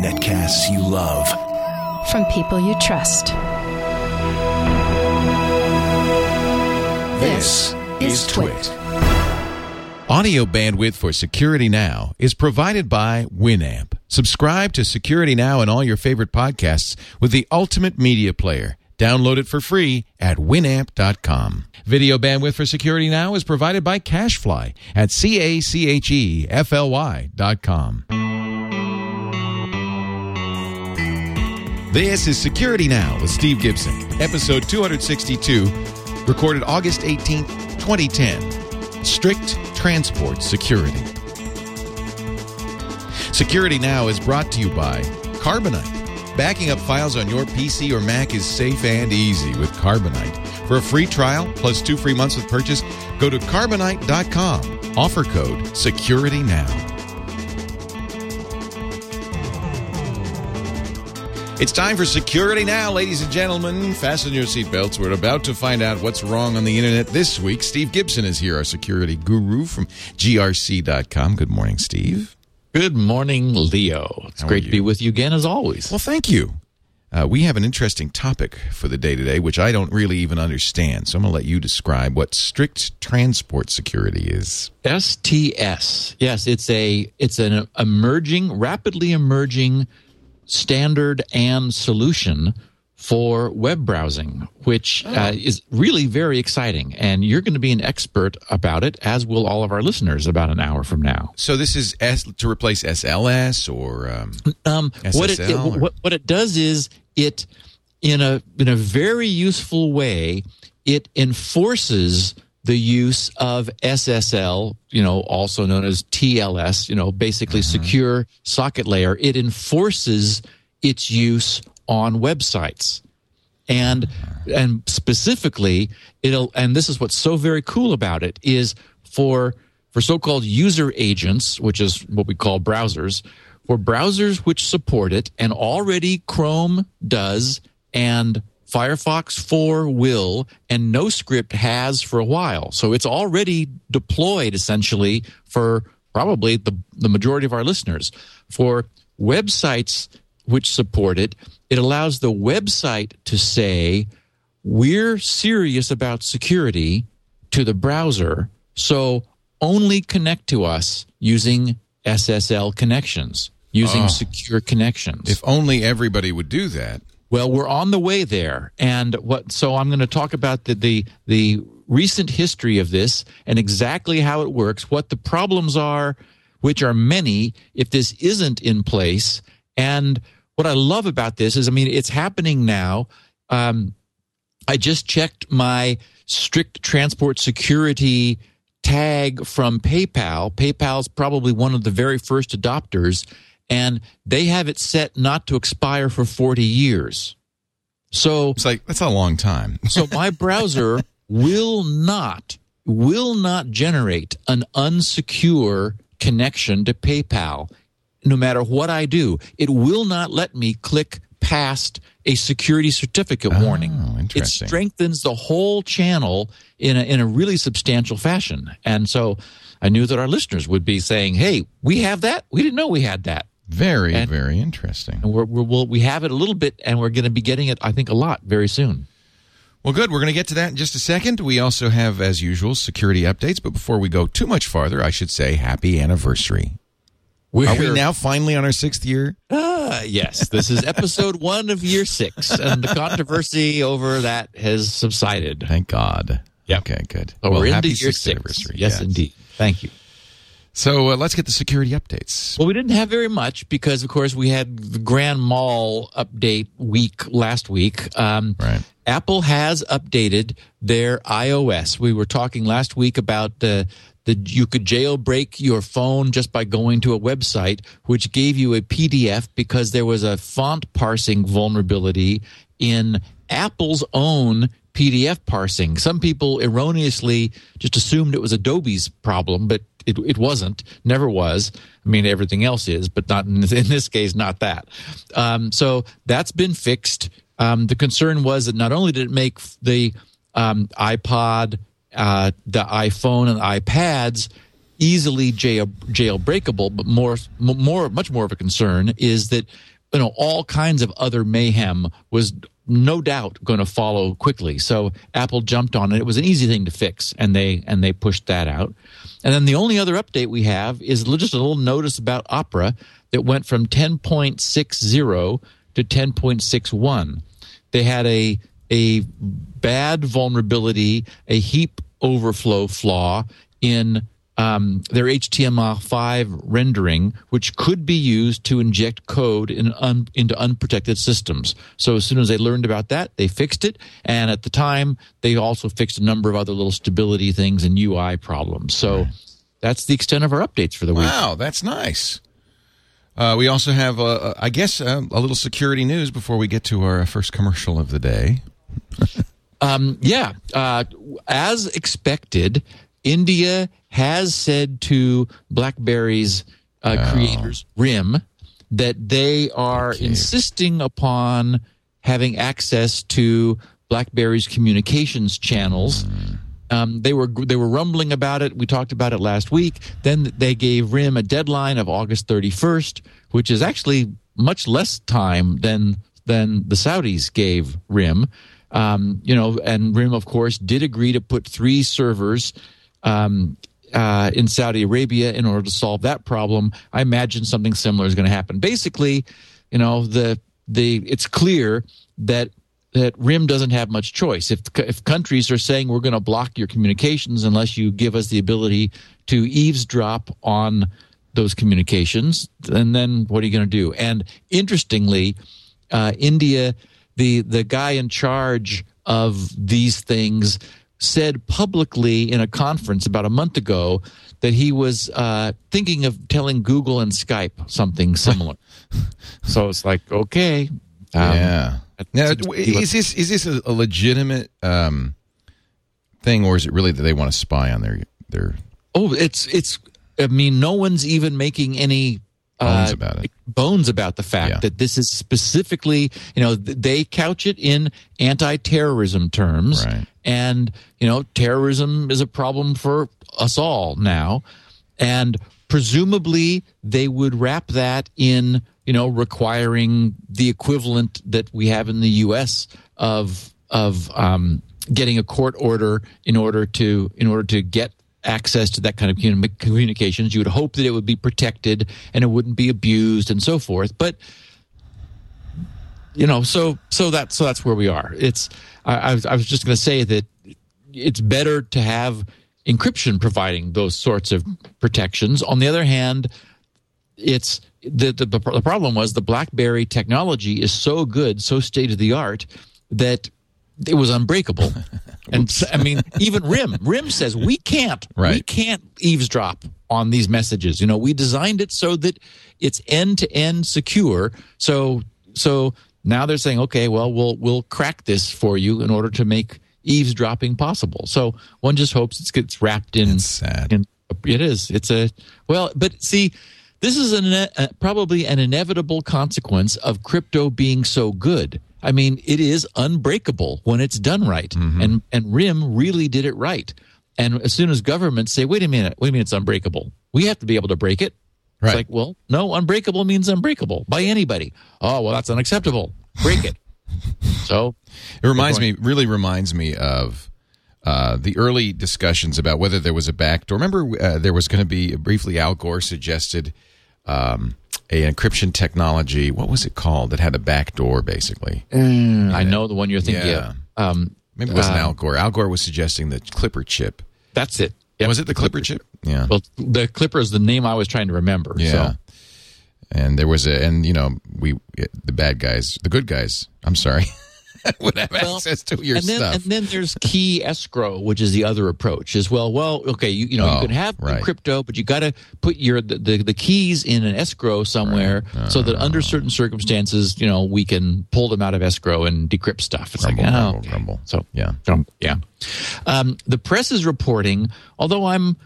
Netcasts you love. From people you trust. This is Twit. Audio bandwidth for Security Now is provided by Winamp. Subscribe to Security Now and all your favorite podcasts with the ultimate media player. Download it for free at winamp.com. Video bandwidth for Security Now is provided by Cachefly at C A C H E F L Y dot com. This is Security Now with Steve Gibson, episode 262, recorded August 18th, 2010. Strict Transport Security. Security Now is brought to you by Carbonite. Backing up files on your PC or Mac is safe and easy with Carbonite. For a free trial plus two free months with purchase, go to carbonite.com. Offer code SecurityNow. It's time for Security Now, ladies and gentlemen. Fasten your seatbelts. We're about to find out what's wrong on the internet this week. Steve Gibson is here, our security guru from grc.com. Good morning, Steve. Good morning, Leo. It's How great to be with you again, as always. Well, thank you. Uh, we have an interesting topic for the day today, which I don't really even understand. So I'm going to let you describe what strict transport security is. STS. Yes, it's a it's an emerging, rapidly emerging standard and solution for web browsing, which uh, is really very exciting. And you're going to be an expert about it, as will all of our listeners, about an hour from now. So this is S to replace SLS or um, Um, what it, it SSL or- what, what it does is it in a in a very useful way it enforces the use of SSL, you know, also known as TLS, you know, basically secure socket layer. It enforces its use on websites. And and specifically it'll and this is what's so very cool about it is for for so-called user agents, which is what we call browsers, for browsers which support it, and already Chrome does, and Firefox 4 will, and NoScript has for a while. So it's already deployed essentially for probably the, the majority of our listeners. For websites which support it, it allows the website to say, we're serious about security to the browser, so only connect to us using SSL connections, using Oh. secure connections. if only everybody would do that. Well, we're on the way there, and what? So I'm going to talk about the, the the recent history of this and exactly how it works, what the problems are, which are many if this isn't in place. And what I love about this is, I mean, it's happening now. Um, I just checked my strict transport security tag from PayPal. PayPal's probably one of the very first adopters, and they have it set not to expire for 40 years. So, It's like that's a long time. so my browser will not will not generate an unsecure connection to PayPal no matter what I do. It will not let me click past a security certificate oh, warning. It Oh, interesting. strengthens the whole channel in a, in a really substantial fashion. And so I knew that our listeners would be saying, "Hey, we have that. We didn't know we had that." Very, And- very interesting. And we're, we're we'll, we have it a little bit, and we're going to be getting it, I think, a lot very soon. Well, good. We're going to get to that in just a second. We also have, as usual, security updates. But before we go too much farther, I should say happy anniversary. We're, Are we now finally on our sixth year? Uh, yes, this is episode one of year six, and the controversy over that has subsided. Thank God. Yep. Okay, good. So well, we're into year sixth six. anniversary. Yes, indeed. Thank you. So uh, let's get the security updates. Well, we didn't have very much because, of course, we had the Grand Mal update week last week. Um, Right. Apple has updated their iOS. We were talking last week about the the you could jailbreak your phone just by going to a website, which gave you a PDF because there was a font parsing vulnerability in Apple's own PDF parsing. Some people erroneously just assumed it was Adobe's problem, but it, it wasn't, never was. I mean, everything else is, but not in, in this case, not that. Um, so that's been fixed. Um, the concern was that not only did it make the um, iPod, uh, the iPhone, and iPads easily jail jailbreakable, but more more much more of a concern is that you know all kinds of other mayhem was no doubt going to follow quickly. So Apple jumped on it. It was an easy thing to fix, and they and they pushed that out. And then the only other update we have is just a little notice about Opera that went from 10.60 to 10.61. They had a a bad vulnerability, a heap overflow flaw in um, their HTML5 rendering, which could be used to inject code in un, into unprotected systems. So as soon as they learned about that, they fixed it. And at the time, they also fixed a number of other little stability things and UI problems. So that's the extent of our updates for the week. Wow, that's nice. Uh, we also have, uh, I guess, uh, a little security news before we get to our first commercial of the day. Um, yeah, uh, as expected, India has said to BlackBerry's uh, Oh. creators, RIM, that they are Okay. insisting upon having access to BlackBerry's communications channels. Um, they were they were rumbling about it. We talked about it last week. Then they gave RIM a deadline of August 31st, which is actually much less time than than the Saudis gave RIM. Um, you know, and RIM, of course, did agree to put three servers um, uh, in Saudi Arabia in order to solve that problem. I imagine something similar is going to happen. Basically, you know, the the it's clear that that RIM doesn't have much choice. If if countries are saying we're going to block your communications unless you give us the ability to eavesdrop on those communications, and then what are you going to do? And interestingly, uh, India, the the guy in charge of these things, said publicly in a conference about a month ago that he was uh, thinking of telling Google and Skype something similar. so it's like, okay, um, yeah. Now, is this is this a, a legitimate um, thing, or is it really that they want to spy on their their Oh, it's it's. I mean, no one's even making any bones uh, about it? bones about the fact Yeah. that this is specifically, you know, they couch it in anti-terrorism terms, Right. and you know, terrorism is a problem for us all now, and presumably they would wrap that in, you know, requiring the equivalent that we have in the U.S. of of um, getting a court order in order to in order to get access to that kind of communications. You would hope that it would be protected and it wouldn't be abused and so forth. But you know, so so that so that's where we are. It's I, I was just going to say that it's better to have encryption providing those sorts of protections. On the other hand, it's the, the the problem was the BlackBerry technology is so good, so state of the art that it was unbreakable. and I mean, even RIM RIM says we can't right. we can't eavesdrop on these messages. You know, we designed it so that it's end to end secure. So so now they're saying, okay, well, we'll we'll crack this for you in order to make eavesdropping possible. So one just hopes it gets wrapped in It's sad. in- it is. It's a well, but see, this is an uh, probably an inevitable consequence of crypto being so good. I mean, it is unbreakable when it's done right, Mm-hmm. and and RIM really did it right. And as soon as governments say, "Wait a minute, wait a minute, it's unbreakable," we have to be able to break it. Right. It's like, well, no, unbreakable means unbreakable by anybody. Oh, well, that's unacceptable. Break it. so It reminds me, really reminds me of uh, the early discussions about whether there was a backdoor. Remember, uh, there was going to be briefly Al Gore suggested um, a encryption technology. What was it called? That had a backdoor, basically. I know the one you're thinking Yeah. of. Um, Maybe it wasn't Uh, Al Gore. Al Gore was suggesting the Clipper chip. that's it. Yep. Was it the Clipper chip? Yeah. Well, the Clipper is the name I was trying to remember. Yeah. So. And there was a, and you know, we, the bad guys, the good guys, I'm sorry, would have Well, access to your and then, stuff. And then there's key escrow, which is the other approach as well. Well, okay, you, you know, Oh, you can have right. crypto, but you got to put your the, the, the keys in an escrow somewhere so that Uh-huh. under certain circumstances, you know, we can pull them out of escrow and decrypt stuff. It's Grumble, like, oh, grumble, grumble. So, Yeah. um, yeah. Um, the press is reporting, although I'm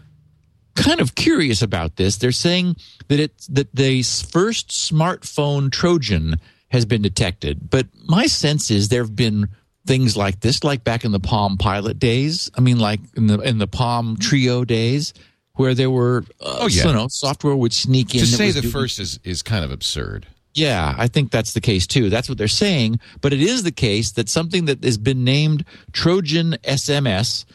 kind of curious about this. They're saying that it that the first smartphone Trojan has been detected, but my sense is there have been things like this, like back in the Palm Pilot days. I mean, like in the in the Palm Treo days. where there were, uh, Oh, yeah. you know, software would sneak in. To say the doing- first is, is kind of absurd. yeah, I think that's the case too. That's what they're saying. But it is the case that something that has been named Trojan SMS,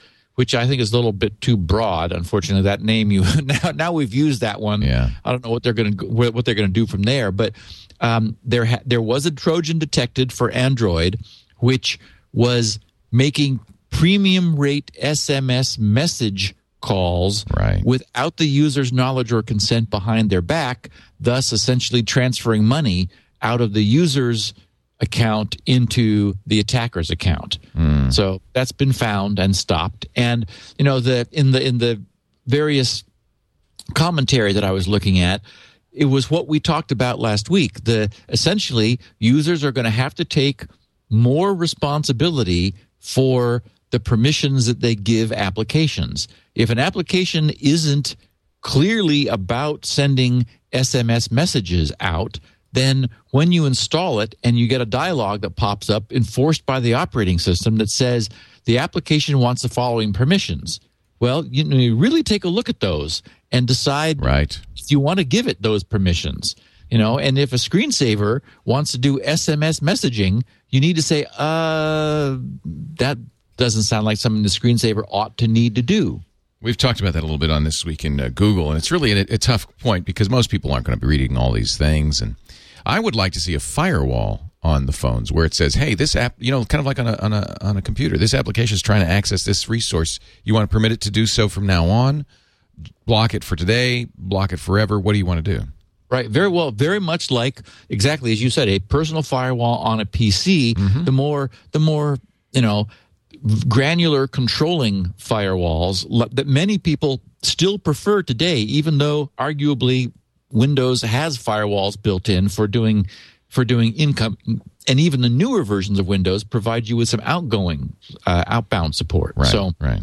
which I think is a little bit too broad. Unfortunately, that name you now now we've used that one. Yeah. I don't know what they're going to what they're going to do from there. But um, there ha- there was a Trojan detected for Android, which was making premium rate SMS message calls Right. without the user's knowledge or consent behind their back, thus essentially transferring money out of the user's account into the attacker's account. Hmm. So that's been found and stopped. And you know the in the in the various commentary that I was looking at, it was what we talked about last week. The essentially users are going to have to take more responsibility for the permissions that they give applications. If an application isn't clearly about sending SMS messages out, then when you install it and you get a dialog that pops up enforced by the operating system that says the application wants the following permissions. Well, you, you really take a look at those and decide Right. if you want to give it those permissions. You know, and if a screensaver wants to do SMS messaging, you need to say, uh, that doesn't sound like something the screensaver ought to need to do. We've talked about that a little bit on this week in uh, Google, and it's really a, a tough point because most people aren't going to be reading all these things. And I would like to see a firewall on the phones where it says, "Hey, this app, you know, kind of like on a on a on a computer, this application is trying to access this resource. You want to permit it to do so from now on? Block it for today. Block it forever. What do you want to do?" Right. Very well. Very much like exactly as you said, a personal firewall on a PC. Mm-hmm. The more, the more you know, granular controlling firewalls that many people still prefer today, even though arguably Windows has firewalls built in for doing for doing income, and even the newer versions of Windows provide you with some outgoing, uh, outbound support. Right. So, right.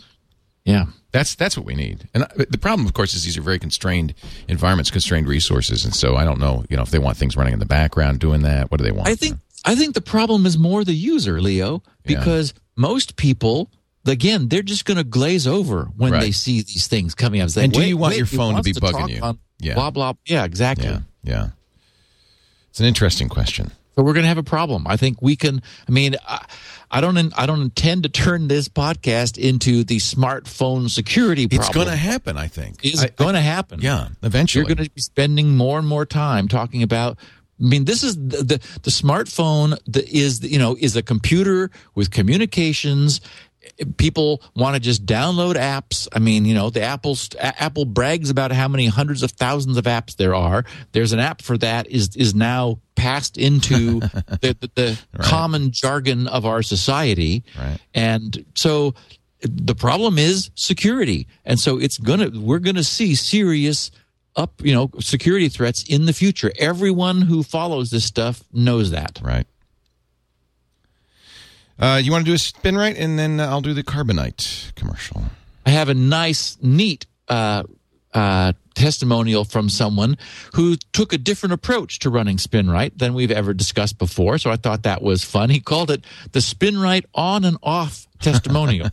yeah. That's that's what we need. And uh, the problem, of course, is these are very constrained environments, constrained resources, and so I don't know, you know, if they want things running in the background doing that. What do they want? I think I think the problem is more the user, Leo, Yeah. because most people, again, they're just going to glaze over when Right. they see these things coming up. Like, And do you want your phone to be bugging talk you? on Yeah. Blah blah. Yeah, exactly. yeah, yeah. It's an interesting question. So we're going to have a problem. I think we can. I mean, I, I don't. I don't intend to turn this podcast into the smartphone security problem. It's going to happen, I think. It's going to happen. yeah, eventually. You're going to be spending more and more time talking about. I mean, this is the the, the smartphone that is you know is a computer with communications. People want to just download apps. I mean, you know, the Apple's Apple brags about how many hundreds of thousands of apps there are. There's an app for that is is now passed into the, the, the common jargon of our society, Right. and so the problem is security and so it's gonna we're gonna see serious up you know security threats in the future everyone who follows this stuff knows that Right. Uh, you want to do a SpinRite, and then I'll do the carbonite commercial. i have a nice neat uh, uh, testimonial from someone who took a different approach to running SpinRite than we've ever discussed before so i thought that was fun he called it the SpinRite on and off testimonial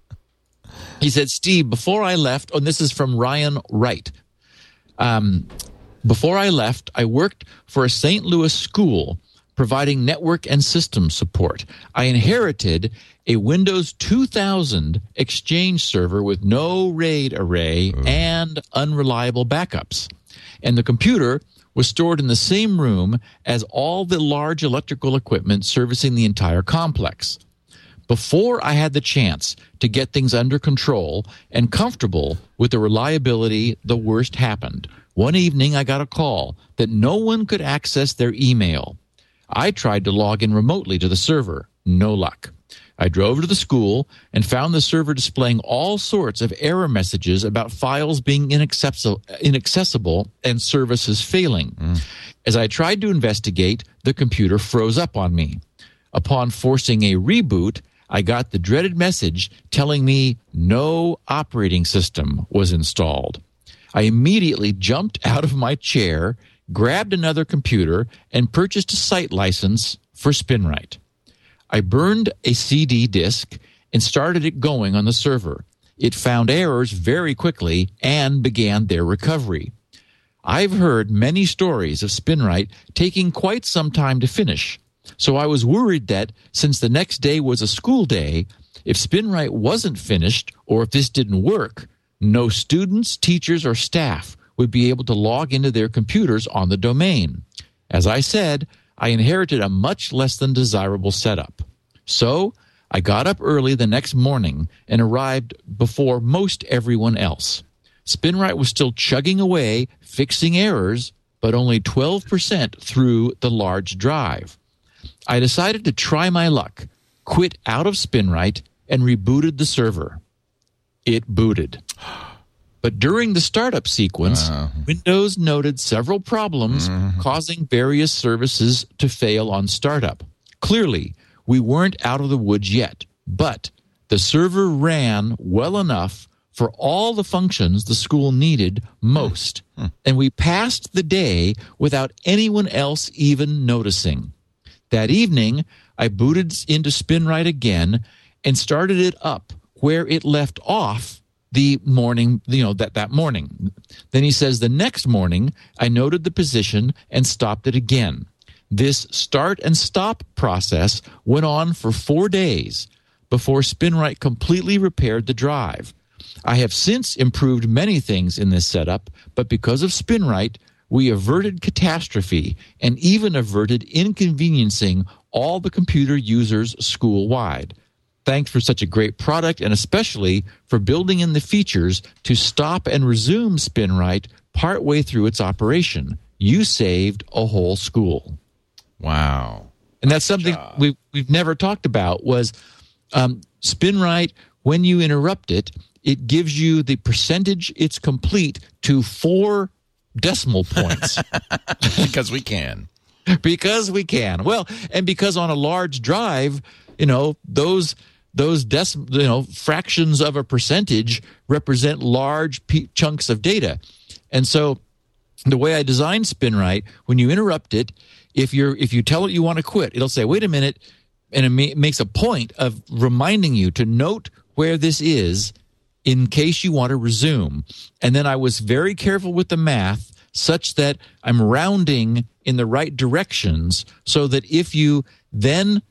he said steve before i left oh, and this is from ryan wright Um, Before I left, I worked for a St. Louis school providing network and system support. I inherited a Windows 2000 Exchange server with no RAID array and unreliable backups. And the computer was stored in the same room as all the large electrical equipment servicing the entire complex. Before I had the chance to get things under control and comfortable with the reliability, the worst happened. One evening, I got a call that no one could access their email. I tried to log in remotely to the server. No luck. I drove to the school and found the server displaying all sorts of error messages about files being inaccessible, and services failing. Mm. As I tried to investigate, the computer froze up on me. Upon forcing a reboot, I got the dreaded message telling me no operating system was installed. I immediately jumped out of my chair, grabbed another computer, and purchased a site license for Spinrite. I burned a CD disk and started it going on the server. it found errors very quickly and began their recovery. I've heard many stories of SpinRite taking quite some time to finish, so I was worried that since the next day was a school day, if SpinRite wasn't finished or if this didn't work, no students, teachers, or staff would be able to log into their computers on the domain. As I said, I inherited a much less than desirable setup. So I got up early the next morning and arrived before most everyone else. SpinRite was still chugging away, fixing errors, but only 12% through the large drive. I decided to try my luck, quit out of SpinRite, and rebooted the server. It booted. But during the startup sequence, uh-huh. Windows noted several problems mm-hmm. causing various services to fail on startup. Clearly, we weren't out of the woods yet, but the server ran well enough for all the functions the school needed most. Hmm. Hmm. And we passed the day without anyone else even noticing. That evening, I booted into SpinRite again and started it up where it left off the morning, you know, that, that morning. Then he says, the next morning, I noted the position and stopped it again. This start and stop process went on for four days before SpinRite completely repaired the drive. I have since improved many things in this setup, but because of SpinRite, we averted catastrophe and even averted inconveniencing all the computer users school wide. Thanks for such a great product and especially for building in the features to stop and resume SpinRite partway through its operation. You saved a whole school. Wow. And that's something we've, we've never talked about was um, SpinRite, when you interrupt it, it gives you the percentage it's complete to four decimal points because we can. because we can. Well, and because on a large drive, you know, those those dec- you know fractions of a percentage represent large p- chunks of data. And so the way I designed SpinRite, when you interrupt it, if you're if you tell it you want to quit, it'll say, "Wait a minute," and it ma- makes a point of reminding you to note where this is in case you want to resume. And then I was very careful with the math such that I'm rounding in the right directions so that if you then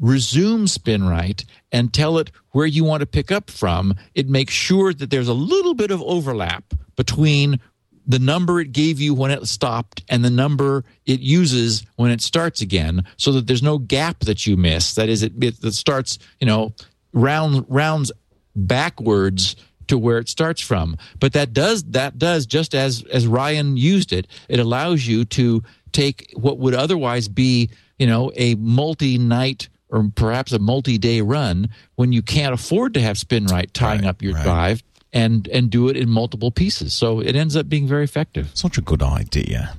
resume SpinRite and tell it where you want to pick up from, it makes sure that there's a little bit of overlap between the number it gave you when it stopped and the number it uses when it starts again so that there's no gap that you miss. That is it, it, it starts you know round rounds backwards to where it starts from. But that does that does just as as Ryan used it it allows you to take what would otherwise be you know a multi-night or perhaps a multi-day run when you can't afford to have SpinRite tying Right, up your right. drive and and do it in multiple pieces so it ends up being very effective Such a good idea.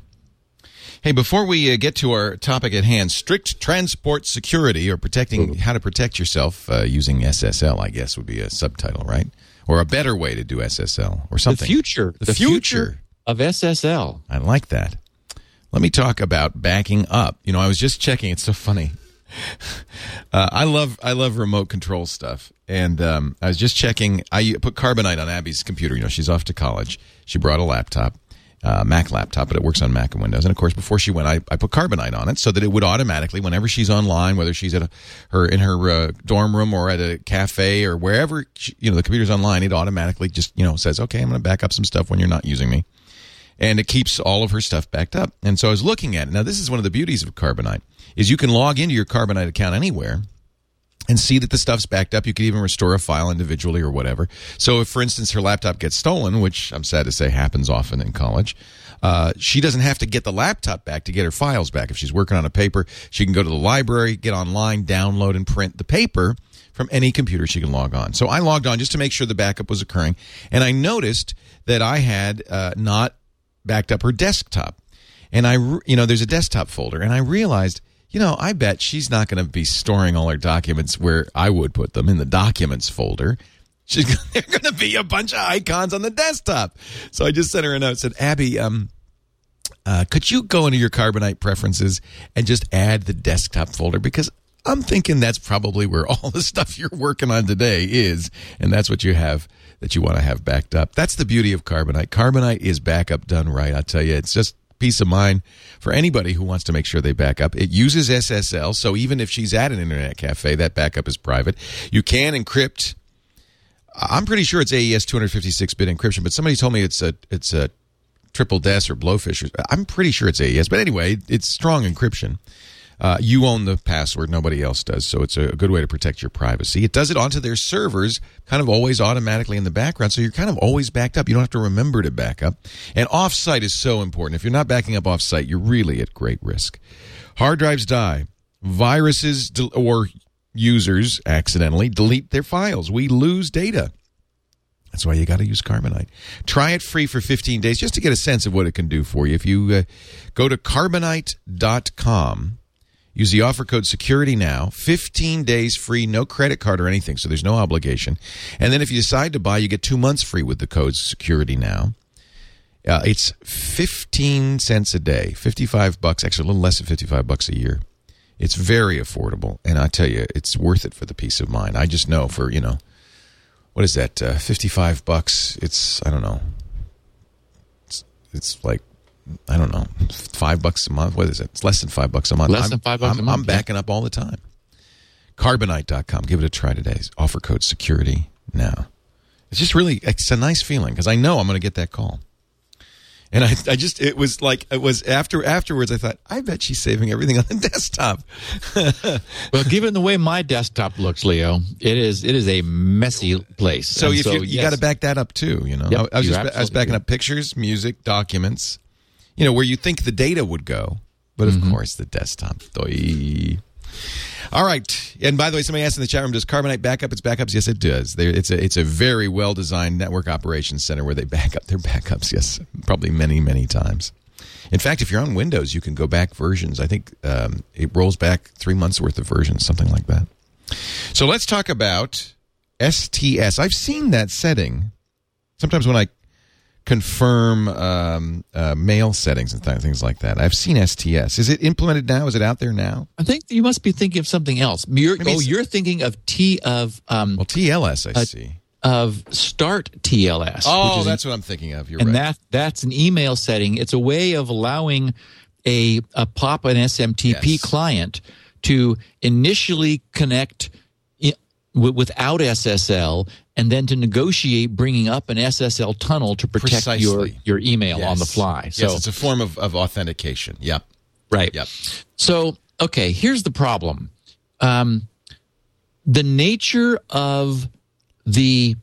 Hey, before we uh, get to our topic at hand, strict transport security or protecting how to protect yourself uh, using SSL, I guess would be a subtitle, right? Or a better way to do SSL or something. the future The future. of SSL I like that. Let me talk about backing up. You know, I was just checking. It's so funny. Uh, I love I love remote control stuff, and um, I was just checking. I put Carbonite on Abby's computer. You know, she's off to college. She brought a laptop, uh, Mac laptop, but it works on Mac and Windows. And of course, before she went, I, I put Carbonite on it so that it would automatically, whenever she's online, whether she's at a, her in her uh, dorm room or at a cafe or wherever, she, you know, the computer's online, it automatically just you know says, "Okay, I'm going to back up some stuff when you're not using me." and it keeps all of her stuff backed up. And so I was looking at it. Now, this is one of the beauties of Carbonite is you can log into your Carbonite account anywhere and see that the stuff's backed up. You can even restore a file individually or whatever. So, if, for instance, her laptop gets stolen, which I'm sad to say happens often in college, uh, she doesn't have to get the laptop back to get her files back. If she's working on a paper, she can go to the library, get online, download, and print the paper from any computer she can log on. So I logged on just to make sure the backup was occurring, and I noticed that I had uh, not backed up her desktop. And I, you know, there's a desktop folder, and I realized, you know, I bet she's not going to be storing all her documents where I would put them in the documents folder. She's they're going to be a bunch of icons on the desktop. So I just sent her a note. Said, Abby, um, uh, could you go into your Carbonite preferences and just add the desktop folder because I'm thinking that's probably where all the stuff you're working on today is, and that's what you have that you want to have backed up. That's the beauty of Carbonite. Carbonite is backup done right. I tell you, it's just peace of mind for anybody who wants to make sure they back up. It uses SSL, so even if she's at an internet cafe, that backup is private. You can encrypt. I'm pretty sure it's AES 256 bit encryption, but somebody told me it's a it's a triple DES or blowfish. I'm pretty sure it's AES, but anyway, it's strong encryption. Uh, you own the password, nobody else does, so it's a good way to protect your privacy. It does it onto their servers, kind of always automatically in the background, so you're kind of always backed up. You don't have to remember to back up. And offsite is so important. If you're not backing up offsite, you're really at great risk. Hard drives die, viruses or users accidentally delete their files. We lose data. That's why you got to use Carbonite. Try it free for 15 days just to get a sense of what it can do for you. If you uh, go to carbonite.com, use the offer code security now, 15 days free, no credit card or anything, so there's no obligation. And then if you decide to buy, you get two months free with the code security now. Uh, it's 15 cents a day, 55 bucks, actually a little less than 55 bucks a year. It's very affordable, and I tell you, it's worth it for the peace of mind. I just know for, you know, what is that? Uh, Fifty-five bucks. It's I don't know. It's, it's like I don't know, five bucks a month. What is it? It's less than five bucks a month. Less I'm, than five bucks I'm, a month, I'm backing up all the time. Carbonite.com. Give it a try today. Offer code security now. It's just really it's a nice feeling because I know I'm going to get that call. And I, I just, it was like, it was after, afterwards, I thought, I bet she's saving everything on the desktop. well, given the way my desktop looks, Leo, it is, it is a messy place. So And if you, you yes. got to back that up too, you know. Yep, I, I was just, I was backing do. up pictures, music, documents, you know, where you think the data would go, but of Mm-hmm. course the desktop. Doi. All right, and by the way, somebody asked in the chat room, does Carbonite back up its backups? Yes, it does. It's a it's a very well designed network operations center where they back up their backups. Yes, probably many many times. In fact, if you're on Windows, you can go back versions. I think um, it rolls back three months worth of versions, something like that. So let's talk about STS. I've seen that setting. Sometimes when I confirm um, uh, mail settings and th- things like that, I've seen STS. Is it implemented now? Is it out there now? I think you must be thinking of something else. You're, oh, you're thinking of T of um Well, TLS, Uh, I see. of Start TLS. Oh, that's what I'm thinking of. You're and right. that that's an email setting. It's a way of allowing a a POP an SMTP Yes. client to initially connect without SSL and then to negotiate bringing up an SSL tunnel to protect your Precisely. your email on the fly. So yes, it's a form of, of authentication. Yep. right. Yep. So, okay, here's the problem. Um, the nature of the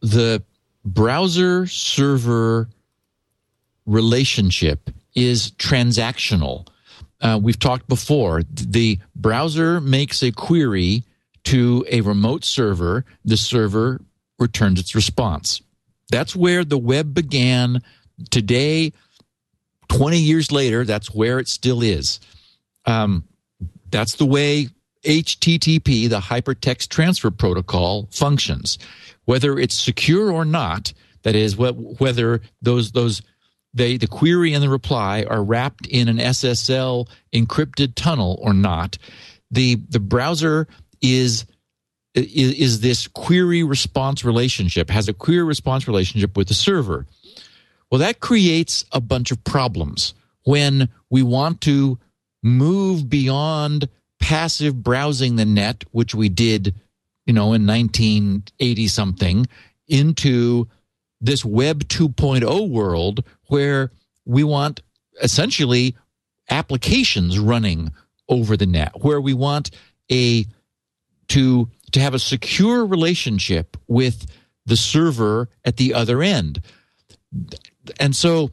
the browser server relationship is transactional. Uh, we've talked before. The browser makes a query to a remote server. The server returns its response. That's where the web began. Today, 20 years later, that's where it still is. Um, that's the way HTTP, the Hypertext Transfer Protocol, functions. Whether it's secure or not, that is, wh- whether those those they the query and the reply are wrapped in an SSL encrypted tunnel or not, the the browser is is, is this query response relationship has a query response relationship with the server. Well, that creates a bunch of problems when we want to move beyond passive browsing the net, which we did, you know, in 1980 something, into this Web 2.0 world where we want essentially applications running over the net, where we want a to to have a secure relationship with the server at the other end. And so,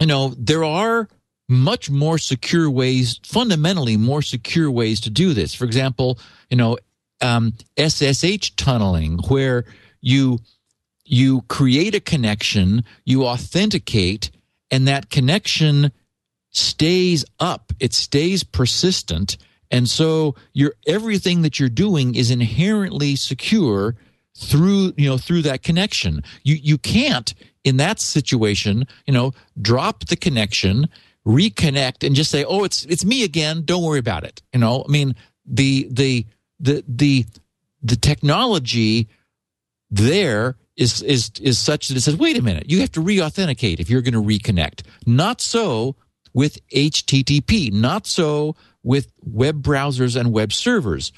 you know, there are much more secure ways, fundamentally more secure ways to do this. For example, you know, um, SSH tunneling, where you you create a connection, you authenticate, and that connection stays up. It stays persistent, and so your everything that you're doing is inherently secure through you know through that connection. You you can't in that situation, you know, drop the connection, reconnect, and just say, "Oh, it's it's me again. Don't worry about it." You know, I mean, the the the the the technology there is is is such that it says, wait a minute, you have to re-authenticate if you're going to reconnect. Not so with HTTP. Not so with web browsers and web servers.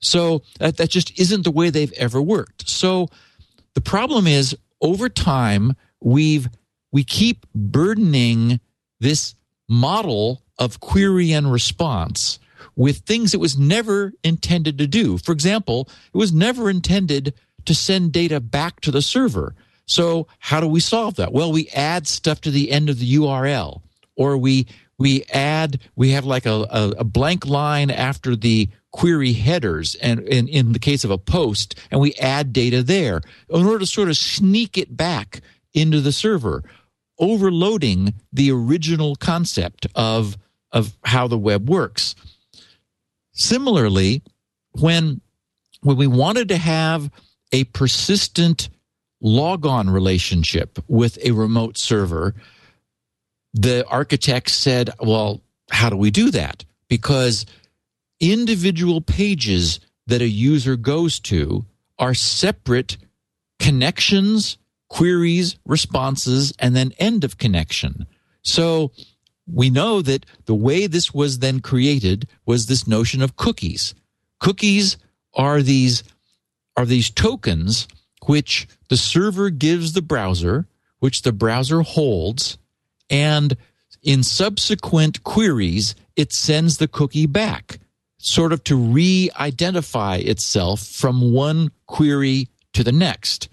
So that, that just isn't the way they've ever worked. So the problem is over time we've we keep burdening this model of query and response with things it was never intended to do. For example, it was never intended to send data back to the server. So how do we solve that? Well, we add stuff to the end of the URL or we we add we have like a, a, a blank line after the query headers and in, in the case of a post and we add data there in order to sort of sneak it back into the server overloading the original concept of of how the web works. Similarly when when we wanted to have a persistent logon relationship with a remote server the architect said, well, how do we do that? Because individual pages that a user goes to are separate connections, queries, responses, and then end of connection. So we know that the way this was then created was this notion of cookies. Cookies are these are these tokens which the server gives the browser, which the browser holds, and in subsequent queries, it sends the cookie back, sort of to re identify itself from one query to the next.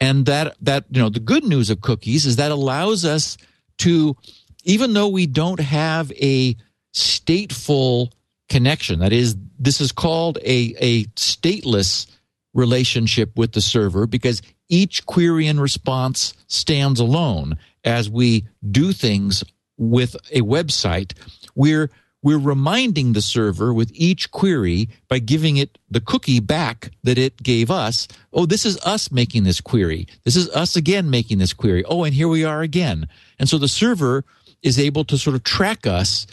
And that, that, you know, the good news of cookies is that allows us to, even though we don't have a stateful connection, that is, this is called a, a stateless relationship with the server because each query and response stands alone as we do things with a website, we're we're reminding the server with each query by giving it the cookie back that it gave us. Oh, this is us making this query. This is us again making this query. Oh, and here we are again. And so the server is able to sort of track us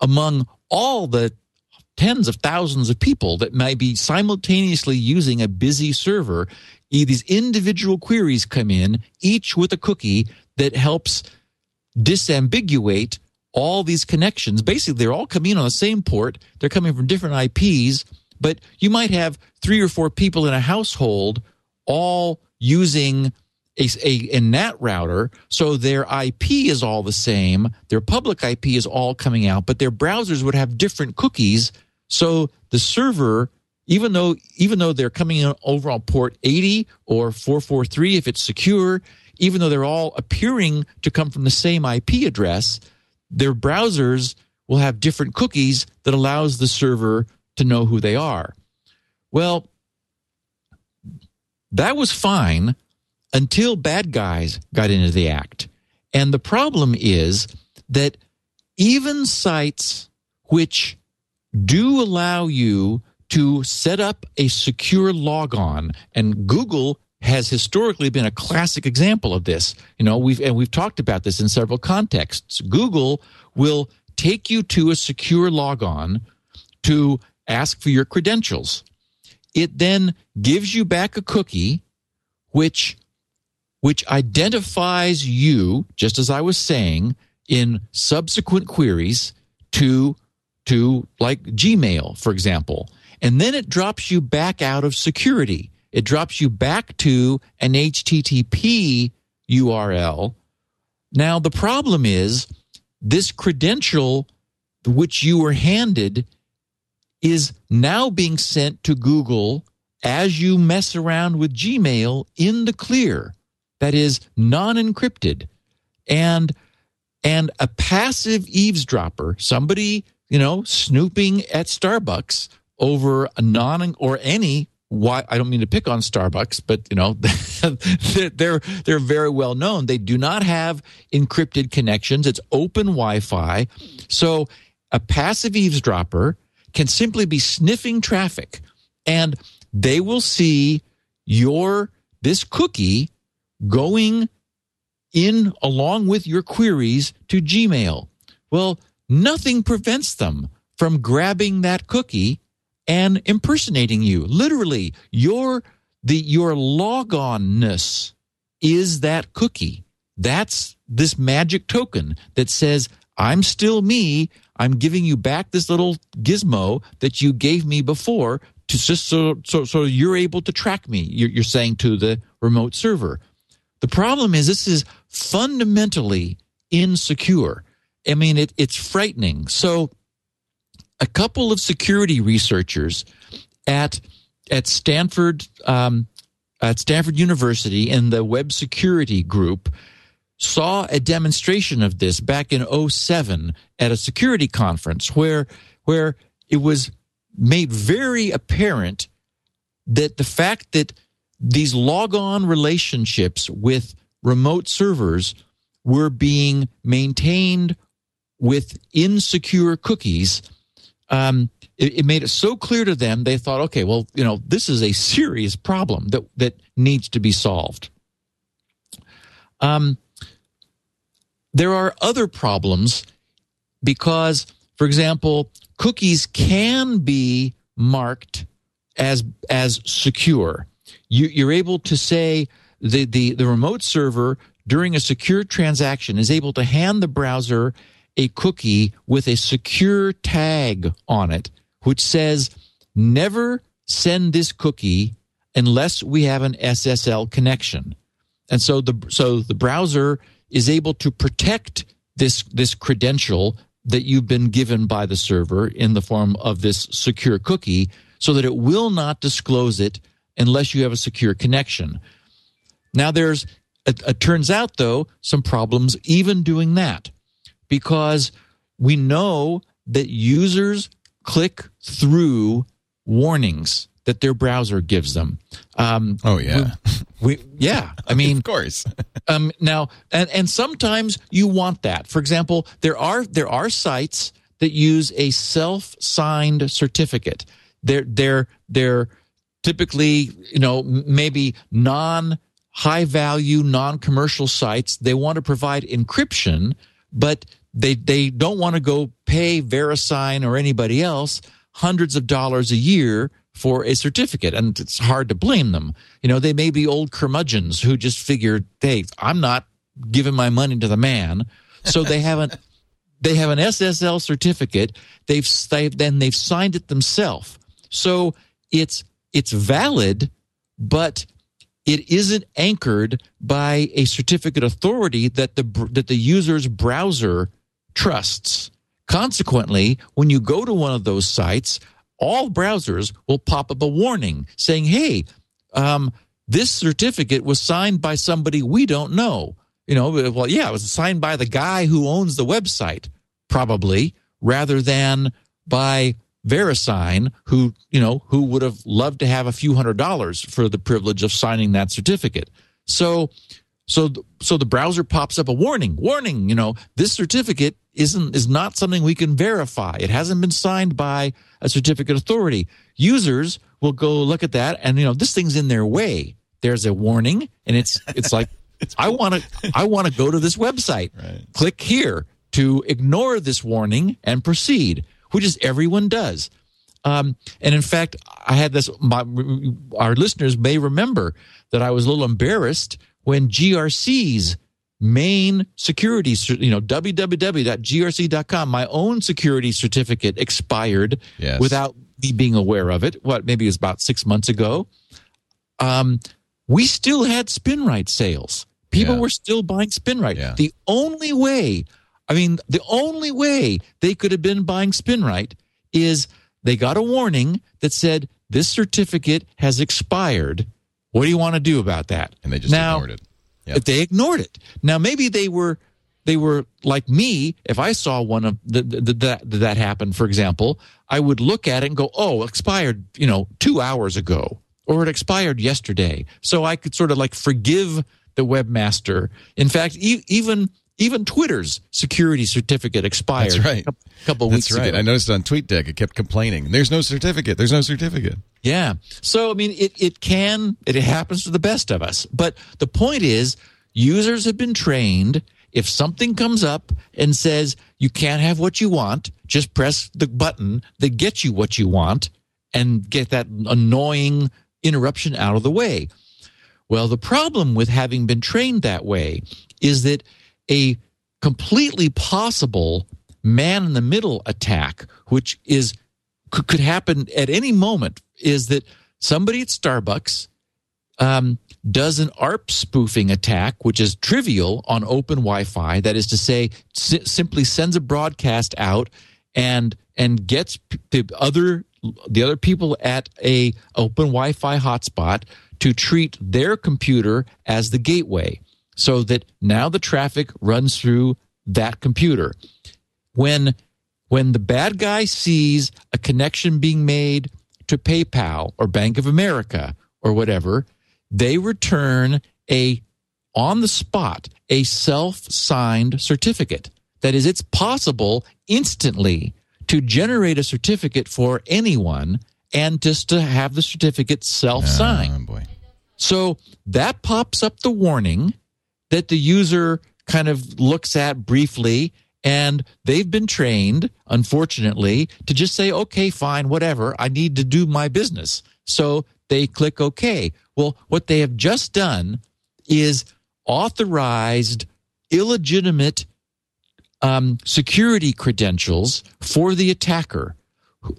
among all the tens of thousands of people that might be simultaneously using a busy server. These individual queries come in, each with a cookie that helps disambiguate all these connections. Basically, they're all coming in on the same port. They're coming from different IPs, but you might have three or four people in a household all using a, a, a NAT router. So their IP is all the same. Their public IP is all coming out, but their browsers would have different cookies. So the server, even though, even though they're coming in over on port 80 or 443, if it's secure, even though they're all appearing to come from the same IP address, their browsers will have different cookies that allows the server to know who they are. Well, that was fine until bad guys got into the act. And the problem is that even sites which do allow you to set up a secure logon, and Google has historically been a classic example of this. You know, we've and we've talked about this in several contexts. Google will take you to a secure logon to ask for your credentials. It then gives you back a cookie which which identifies you, just as I was saying, in subsequent queries to to like Gmail, for example. And then it drops you back out of security it drops you back to an HTTP URL. Now, the problem is this credential which you were handed is now being sent to Google as you mess around with Gmail in the clear. That is non encrypted. And and a passive eavesdropper, somebody, you know, snooping at Starbucks over a non or any why I don't mean to pick on Starbucks, but you know they're they're very well known. They do not have encrypted connections. It's open Wi-Fi, so a passive eavesdropper can simply be sniffing traffic, and they will see your this cookie going in along with your queries to Gmail. Well, nothing prevents them from grabbing that cookie and impersonating you. Literally, your the your logonness is that cookie. That's this magic token that says I'm still me. I'm giving you back this little gizmo that you gave me before to just so so, so you're able to track me. You're, you're saying to the remote server. The problem is this is fundamentally insecure. I mean, it, it's frightening. So, a couple of security researchers at at Stanford um, at Stanford University in the web security group saw a demonstration of this back in 07 at a security conference where where it was made very apparent that the fact that these logon relationships with remote servers were being maintained with insecure cookies um, it, it, made it so clear to them they thought okay well you know this is a serious problem that that needs to be solved. Um, there are other problems because for example cookies can be marked as as secure. You, you're able to say the, the the remote server during a secure transaction is able to hand the browser a cookie with a secure tag on it, which says, never send this cookie unless we have an SSL connection. And so the, so the browser is able to protect this, this credential that you've been given by the server in the form of this secure cookie so that it will not disclose it unless you have a secure connection. Now there's, it, it turns out though, some problems even doing that because we know that users click through warnings that their browser gives them. Um, oh yeah, we, we yeah. I mean, of course. um, now, and and sometimes you want that. For example, there are there are sites that use a self-signed certificate. They're they're they're typically you know maybe non high value non commercial sites. They want to provide encryption but they they don't want to go pay VeriSign or anybody else hundreds of dollars a year for a certificate, and it's hard to blame them. You know, they may be old curmudgeons who just figure, hey, I'm not giving my money to the man, so they haven't. They have an SSL certificate. They've, they've then they've signed it themselves, so it's it's valid, but it isn't anchored by a certificate authority that the that the user's browser trusts. Consequently, when you go to one of those sites, all browsers will pop up a warning saying, "Hey, um, this certificate was signed by somebody we don't know." You know, well, yeah, it was signed by the guy who owns the website, probably, rather than by VeriSign, who you know who would have loved to have a few hundred dollars for the privilege of signing that certificate. So, so, so the browser pops up a warning, warning. You know, this certificate isn't is not something we can verify. It hasn't been signed by a certificate authority. Users will go look at that, and you know, this thing's in their way. There's a warning, and it's it's like I want to I want to go to this website. Right. Click here to ignore this warning and proceed which is everyone does. Um, and in fact, I had this. My, our listeners may remember that I was a little embarrassed when GRC's main security, you know, www.grc.com, my own security certificate expired yes. without me being aware of it. What maybe it was about six months ago. Um, we still had SpinRite sales. People yeah. were still buying SpinRite. Yeah. The only way I mean, the only way they could have been buying SpinRite is they got a warning that said this certificate has expired. What do you want to do about that? And they just now, ignored it. Yep. They ignored it. Now maybe they were they were like me. If I saw one of the, the, the, that that happen, for example, I would look at it and go, "Oh, expired," you know, two hours ago, or it expired yesterday. So I could sort of like forgive the webmaster. In fact, e- even even Twitter's security certificate expired. That's right. A couple That's weeks right. ago. I noticed on TweetDeck it kept complaining. There's no certificate. There's no certificate. Yeah. So I mean, it it can it happens to the best of us. But the point is, users have been trained. If something comes up and says you can't have what you want, just press the button that gets you what you want, and get that annoying interruption out of the way. Well, the problem with having been trained that way is that a completely possible man in the middle attack, which is could, happen at any moment, is that somebody at Starbucks um, does an ARP spoofing attack, which is trivial on open Wi-Fi. That is to say, si- simply sends a broadcast out and and gets the other the other people at a open Wi-Fi hotspot to treat their computer as the gateway, so that now the traffic runs through that computer. When when the bad guy sees a connection being made to PayPal or Bank of America or whatever, they return a on the spot a self-signed certificate. That is, it's possible instantly to generate a certificate for anyone and just to have the certificate self-signed. Oh, boy. So that pops up the warning that the user kind of looks at briefly and they've been trained, unfortunately, to just say, okay, fine, whatever. I need to do my business. So they click OK. Well, what they have just done is authorized illegitimate um, security credentials for the attacker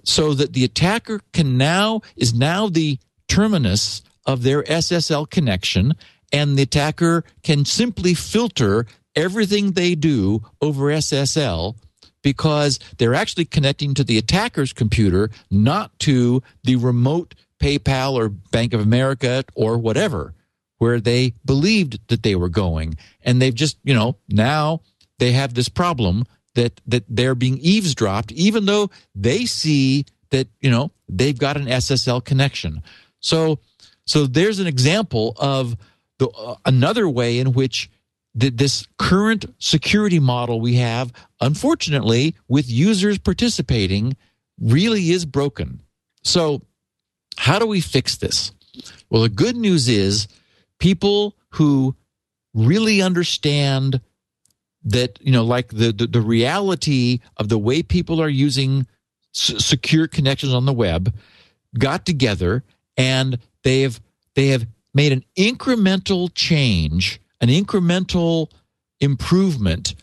so that the attacker can now is now the terminus of their SSL connection and the attacker can simply filter everything they do over SSL because they're actually connecting to the attacker's computer, not to the remote PayPal or Bank of America or whatever, where they believed that they were going. And they've just, you know, now they have this problem that that they're being eavesdropped, even though they see that, you know, they've got an SSL connection. So so there's an example of the uh, another way in which th- this current security model we have, unfortunately, with users participating, really is broken. So how do we fix this? Well, the good news is people who really understand that, you know, like the, the, the reality of the way people are using s- secure connections on the web got together and they have, they have made an incremental change, an incremental improvement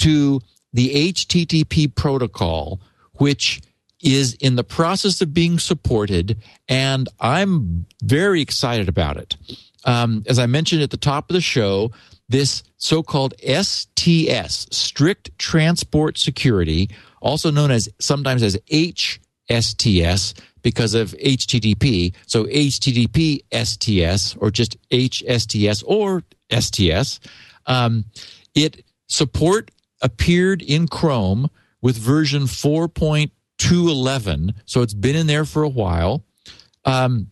to the HTTP protocol, which is in the process of being supported, and I'm very excited about it. Um, as I mentioned at the top of the show, this so called STS, Strict Transport Security, also known as sometimes as HSTS because of HTTP. So HTTP STS or just HSTS or STS. Um, it support appeared in Chrome with version 4.211. So it's been in there for a while. Um,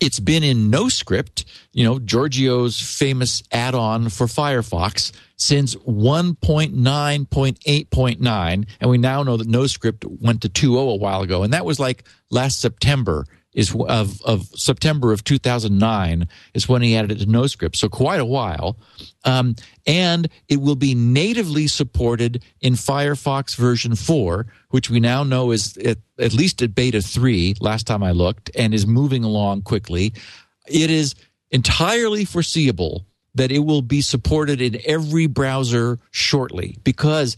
it's been in NoScript, you know, Giorgio's famous add-on for Firefox since 1.9.8.9 and we now know that NoScript went to 2.0 a while ago and that was like last September is of of September of 2009 is when he added it to NoScript. So quite a while, um, and it will be natively supported in Firefox version four, which we now know is at, at least at beta three. Last time I looked, and is moving along quickly. It is entirely foreseeable that it will be supported in every browser shortly because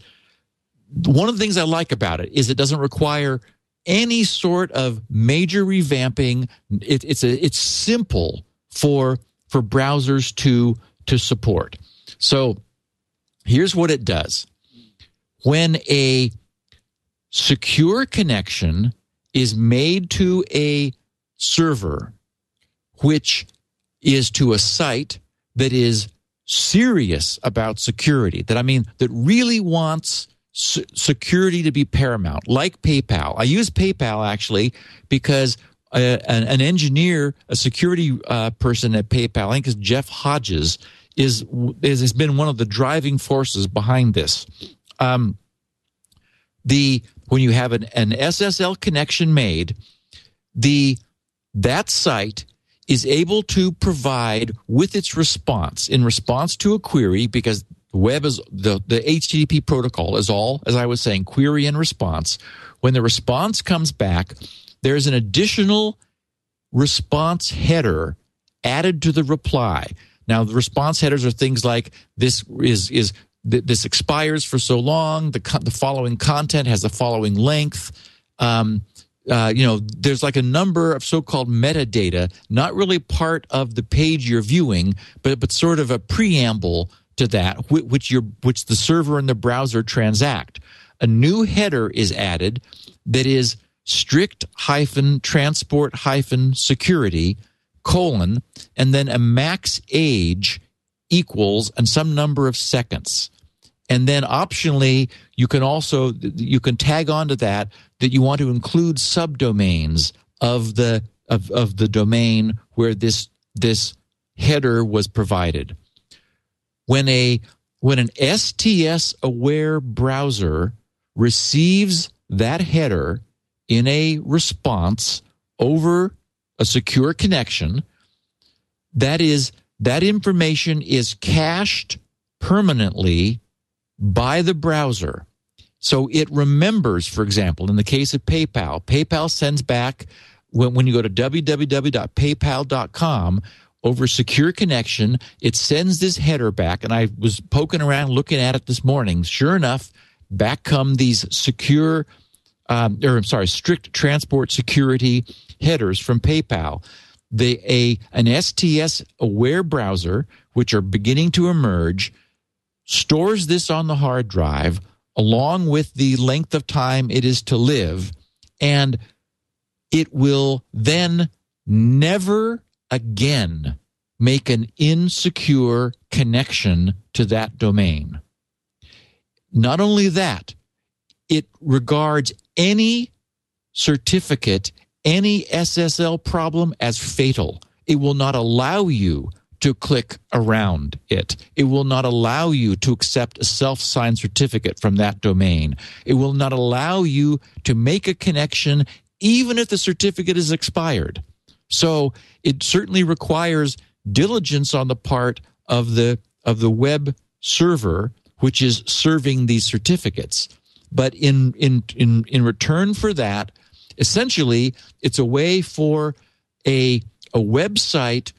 one of the things I like about it is it doesn't require any sort of major revamping. It, it's a, it's simple for for browsers to to support. So here's what it does. When a secure connection is made to a server, which is to a site that is serious about security, that I mean, that really wants security to be paramount, like PayPal. I use PayPal actually because a, an, an, engineer, a security uh, person at PayPal, I think is Jeff Hodges, is, is has been one of the driving forces behind this. Um, the when you have an, an SSL connection made, the that site is able to provide with its response in response to a query because web is the, the HTTP protocol is all, as I was saying, query and response. When the response comes back, there's an additional response header added to the reply. Now, the response headers are things like this is is this expires for so long. The the following content has the following length. Um, uh, you know, there's like a number of so-called metadata, not really part of the page you're viewing, but but sort of a preamble to that, which you which the server and the browser transact. A new header is added that is strict hyphen transport hyphen security colon and then a max age equals and some number of seconds and then optionally you can also you can tag onto that that you want to include subdomains of the of, of the domain where this this header was provided when a when an sts aware browser receives that header in a response over a secure connection that is that information is cached permanently by the browser. So it remembers, for example, in the case of PayPal, PayPal sends back when, when you go to www.paypal.com over secure connection, it sends this header back. And I was poking around looking at it this morning. Sure enough, back come these secure, um, or I'm sorry, strict transport security headers from PayPal. The, a, an STS aware browser, which are beginning to emerge, stores this on the hard drive along with the length of time it is to live, and it will then never again make an insecure connection to that domain. Not only that, it regards any certificate, any SSL problem as fatal. It will not allow you to click around it. It will not allow you to accept a self signed certificate from that domain. It will not allow you to make a connection even if the certificate is expired. So it certainly requires diligence on the part of the of the web server which is serving these certificates. But in in in in return for that, essentially it's a way for a a website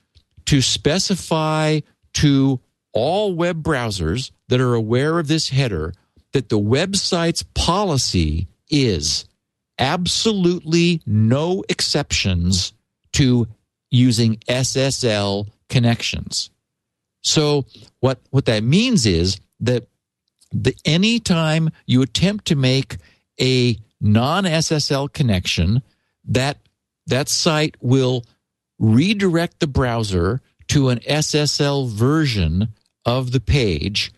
to specify to all web browsers that are aware of this header that the website's policy is absolutely no exceptions to using SSL connections. So what what that means is that the anytime you attempt to make a non-SSL connection, that that site will redirect the browser to an SSL version of the page.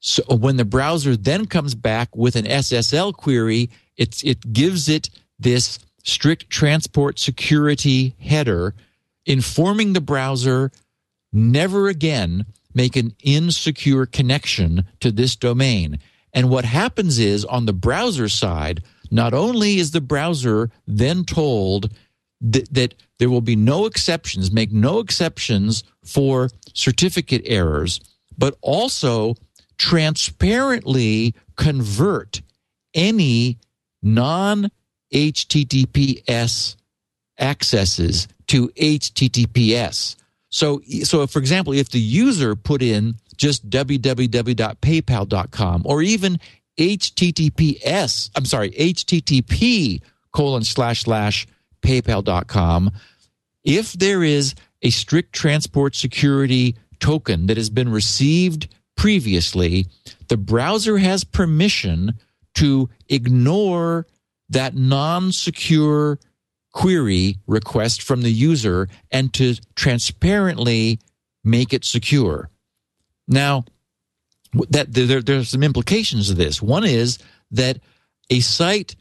So when the browser then comes back with an SSL query, it, it gives it this strict transport security header informing the browser never again make an insecure connection to this domain. And what happens is on the browser side, not only is the browser then told that, that there will be no exceptions, make no exceptions for certificate errors, but also transparently convert any non HTTPS accesses to HTTPS. So, so for example, if the user put in just www.paypal.com or even HTTPS, I'm sorry, HTTP colon slash slash paypal.com. If there is a strict transport security token that has been received previously, the browser has permission to ignore that non secure query request from the user and to transparently make it secure. Now, that there, are some implications of this. One is that a site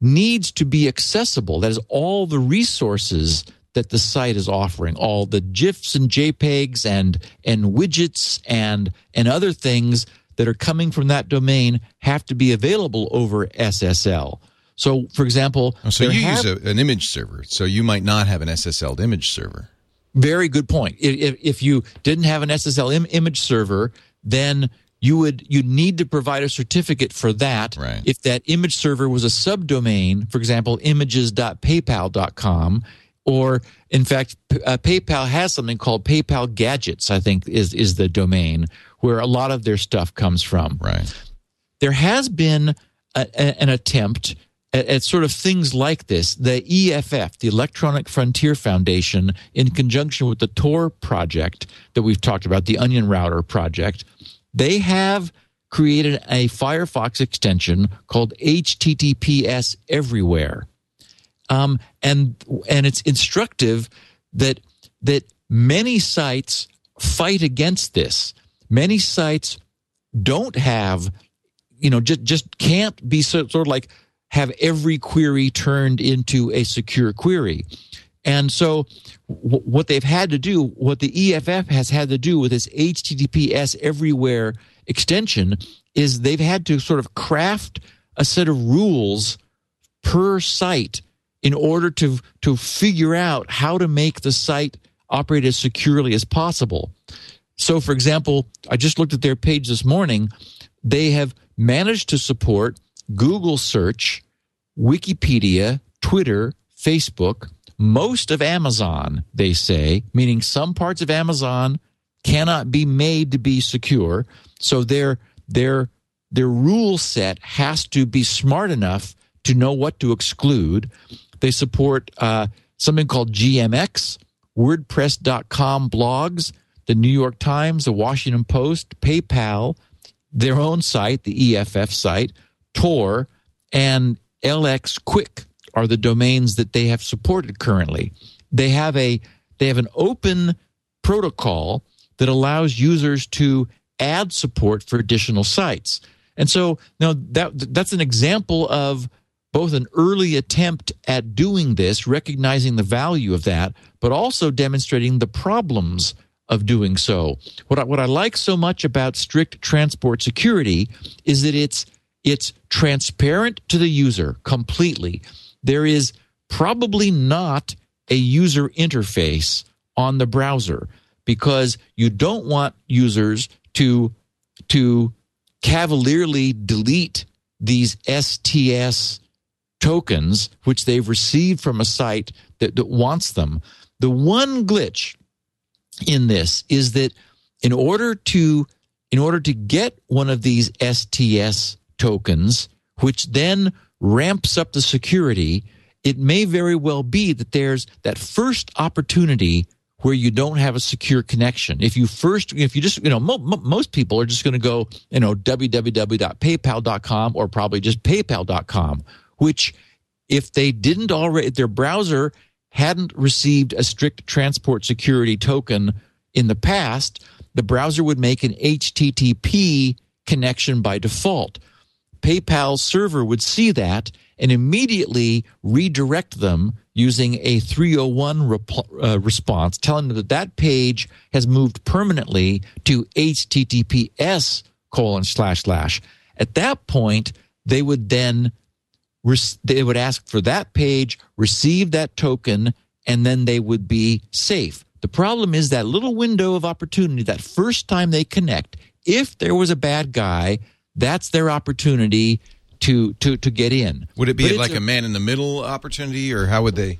needs to be accessible. That is all the resources that the site is offering, all the GIFs and JPEGs and and widgets and and other things that are coming from that domain have to be available over SSL. So, for example, oh, so you have, use a, an image server, so you might not have an SSL image server. Very good point. If, if you didn't have an SSL Im- image server, then you would you need to provide a certificate for that Right. if that image server was a subdomain for example images.paypal.com or in fact uh, paypal has something called paypal gadgets i think is is the domain where a lot of their stuff comes from Right. there has been a, a- an attempt at, at sort of things like this. The EFF, the Electronic Frontier Foundation, in conjunction with the Tor project that we've talked about, the Onion Router project, they have created a Firefox extension called HTTPS Everywhere um, and and it's instructive that that many sites fight against this. Many sites don't have, you know, just just can't be so, sort of like have every query turned into a secure query. And so, w- what they've had to do, what the EFF has had to do with this HTTPS everywhere extension, is they've had to sort of craft a set of rules per site in order to to figure out how to make the site operate as securely as possible. So, for example, I just looked at their page this morning. They have managed to support Google search, Wikipedia, Twitter, Facebook, most of Amazon, they say, meaning some parts of Amazon cannot be made to be secure. So their their their rule set has to be smart enough to know what to exclude. They support uh, something called GMX, WordPress.com blogs, the New York Times, the Washington Post, PayPal, their own site, the EFF site, Tor, and Ixquick are the domains that they have supported currently. They have a they have an open protocol that allows users to add support for additional sites. And so now that that's an example of both an early attempt at doing this, recognizing the value of that, but also demonstrating the problems of doing so. What I, what I like so much about strict transport security is that it's it's transparent to the user completely. There is probably not a user interface on the browser because you don't want users to to cavalierly delete these STS tokens which they've received from a site that, that wants them. The one glitch in this is that in order to in order to get one of these STS tokens, which then ramps up the security, it may very well be that there's that first opportunity where you don't have a secure connection. If you first, if you just, you know, mo- mo- most people are just going to go, you know, www.paypal.com or probably just paypal.com, which if they didn't already, their browser hadn't received a strict transport security token in the past, the browser would make an HTTP connection by default. PayPal's server would see that and immediately redirect them using a 301 rep- uh, response, telling them that that page has moved permanently to HTTPS colon slash slash. At that point, they would then rec- they would ask for that page, receive that token, and then they would be safe. The problem is that little window of opportunity, that first time they connect, if there was a bad guy, that's their opportunity to to to get in. Would it be it's like a, man in the middle opportunity, or how would they?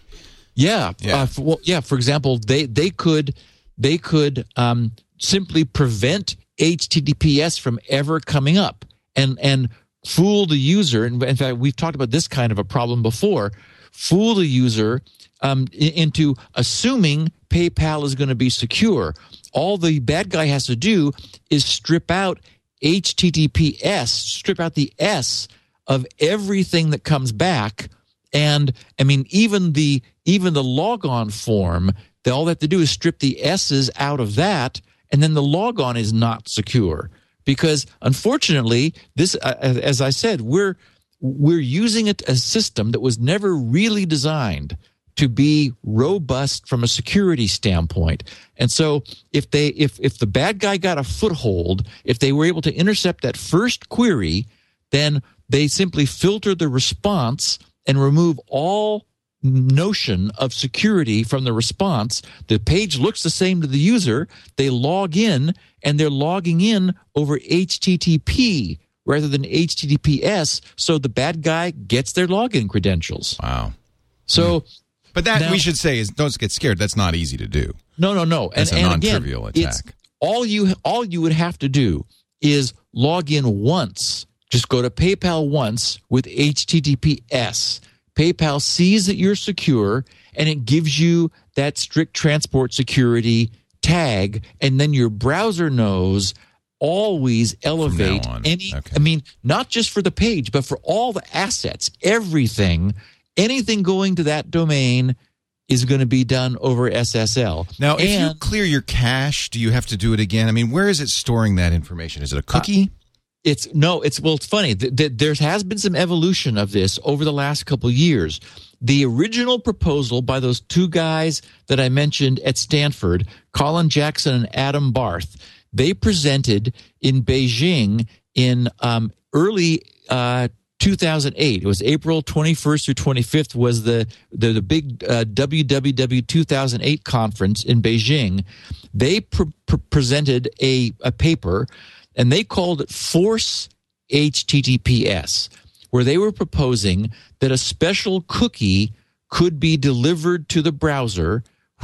Yeah, Yeah. Uh, for, well, yeah. For example, they they could they could um, simply prevent HTTPS from ever coming up and and fool the user. And in fact, we've talked about this kind of a problem before. Fool the user um, into assuming PayPal is going to be secure. All the bad guy has to do is strip out HTTPS, strip out the S of everything that comes back and I mean, even the even the logon form, they, all they have to do is strip the S's out of that, and then the logon is not secure. Because unfortunately, this, uh, as I said, we're we're using it a system that was never really designed to be robust from a security standpoint. And so if they if if the bad guy got a foothold, if they were able to intercept that first query, then they simply filter the response and remove all notion of security from the response. The page looks the same to the user. They log in and they're logging in over HTTP rather than HTTPS. So the bad guy gets their login credentials. Wow. So, But that Now- we should say is don't get scared. That's not easy to do. no, no, no. That's a again, non-trivial it's- attack. all you all you would have to do is log in once. Just go to PayPal once with HTTPS. PayPal sees that you're secure and it gives you that strict transport security tag, and then your browser knows always elevate any Okay. I mean, not just for the page, but for all the assets, everything, anything going to that domain is going to be done over SSL. Now, if you clear your cache, do you have to do it again? I mean, where is it storing that information? Is it a cookie? It's no, it's well, it's funny. Th- th- there has been some evolution of this over the last couple of years. The original proposal by those two guys that I mentioned at Stanford, Colin Jackson and Adam Barth, they presented in Beijing in um, early uh, 2008. It was April 21st through 25th was the the, the big uh, WWW 2008 conference in Beijing. They pr- pr- presented a, a paper and they called it Force HTTPS, where they were proposing that a special cookie could be delivered to the browser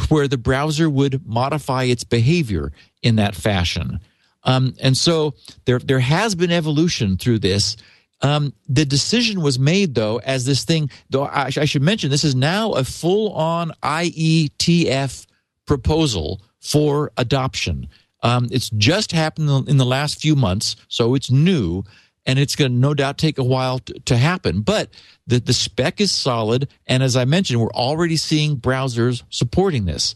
where the browser would modify its behavior in that fashion. Um, and so there, there has been evolution through this. Um, the decision was made though, as this thing, though I, I should mention, this is now a full on IETF proposal for adoption. Um, it's just happened in the last few months, so it's new, and it's going to no doubt take a while to, to happen. But the, the spec is solid, and as I mentioned, we're already seeing browsers supporting this.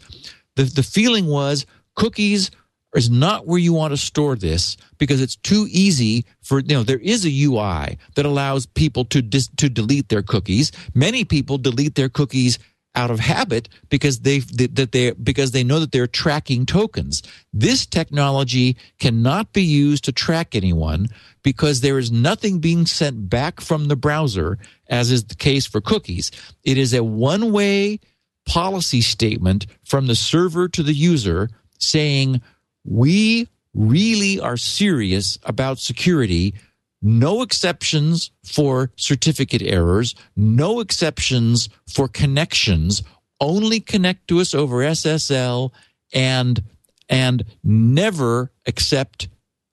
The, the feeling was cookies is not where you want to store this because it's too easy for you know there is a UI that allows people to dis, to delete their cookies. Many people delete their cookies out of habit because they that they because they know that they're tracking tokens. This technology cannot be used to track anyone because there is nothing being sent back from the browser as is the case for cookies. It is a one-way policy statement from the server to the user saying we really are serious about security. No exceptions for certificate errors, no exceptions for connections, only connect to us over SSL and and never accept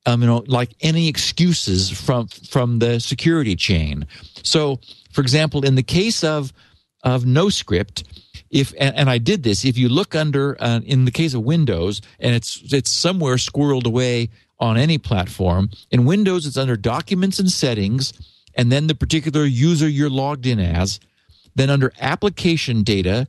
um, you know like any excuses from from the security chain. So for example, in the case of of NoScript, if and, and I did this, if you look under uh, in the case of Windows, and it's it's somewhere squirreled away on any platform. In Windows, it's under Documents and Settings, and then the particular user you're logged in as. Then under Application Data,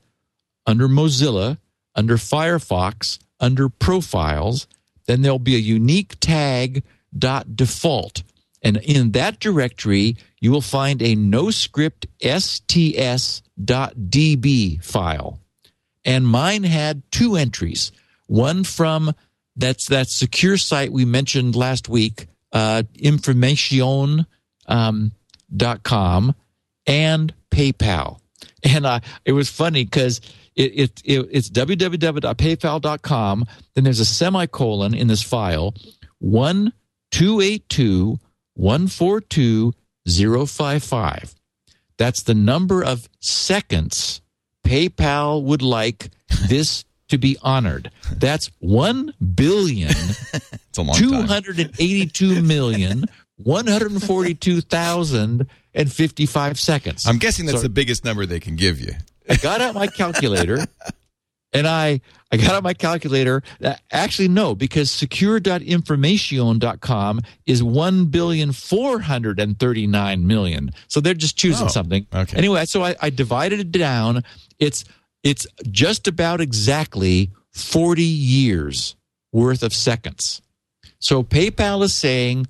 under Mozilla, under Firefox, under Profiles, then there'll be a unique tag dot default. And in that directory, you will find a NoScript sts.db file. And mine had two entries. One from that's that secure site we mentioned last week, uh, information um, and PayPal. And uh, it was funny because it, it, it, it's www.paypal.com. Then there's a semicolon in this file, 1282 142 055. That's the number of seconds PayPal would like this to be honored. That's 1 billion It's a long two time. hundred and eighty-two million one hundred and forty-two thousand and fifty-five seconds. I'm guessing that's So the biggest number they can give you. I got out my calculator, and I I got out my calculator. Uh, Actually, no, because secure.informaction.com is one billion four hundred and thirty-nine million. So they're just choosing Oh, something. okay. Anyway, so I, I divided it down. It's it's just about exactly forty years worth of seconds. So PayPal is saying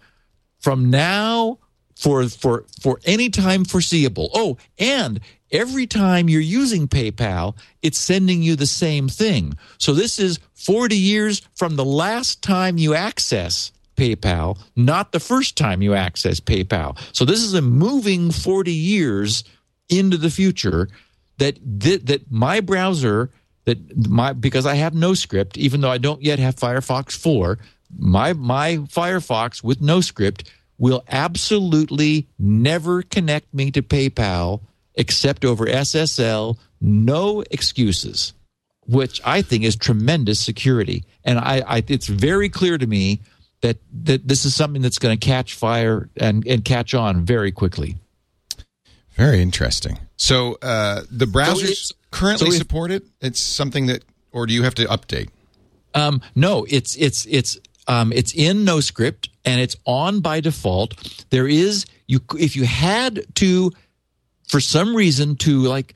from now for for for any time foreseeable. Oh, and every time you're using PayPal, it's sending you the same thing. So this is 40 years from the last time you access PayPal, not the first time you access PayPal. So this is a moving 40 years into the future. that th- that my browser that my because I have NoScript, even though I don't yet have Firefox 4, my my Firefox with NoScript will absolutely never connect me to PayPal except over SSL, no excuses, which I think is tremendous security. And I, I it's very clear to me that, that this is something that's going to catch fire and, and catch on very quickly. Very interesting. So uh, the browsers So currently so if- support it. It's something that, or do you have to update? Um, no, it's it's it's um, it's in NoScript and it's on by default. There is you if you had to, for some reason, to like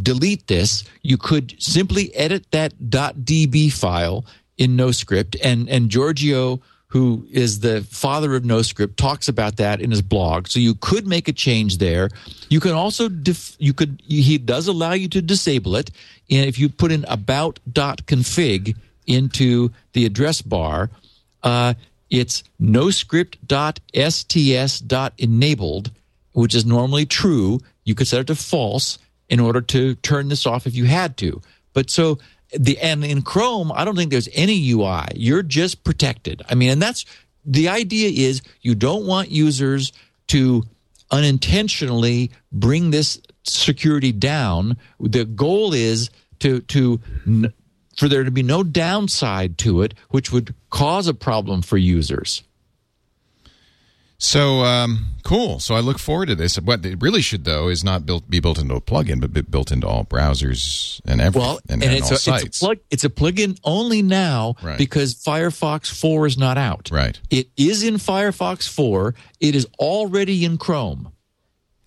delete this, you could simply edit that .db file in NoScript, and and Giorgio, who is the father of NoScript, talks about that in his blog. So you could make a change there. You can also def- you could he does allow you to disable it, and if you put in about.config into the address bar, uh, it's noscript.sts.enabled, which is normally true. You could set it to false in order to turn this off if you had to. But so the and in Chrome, I don't think there's any UI. You're just protected. I mean, and that's the idea is you don't want users to unintentionally bring this security down. The goal is to to for there to be no downside to it, which would cause a problem for users. So um, cool. So I look forward to this. What it really should though is not built be built into a plugin, but be built into all browsers and every Well, and, and, and it's, all a, it's a plug. It's a plugin only now Right. because Firefox 4 is not out. Right. It is in Firefox 4. It is already in Chrome.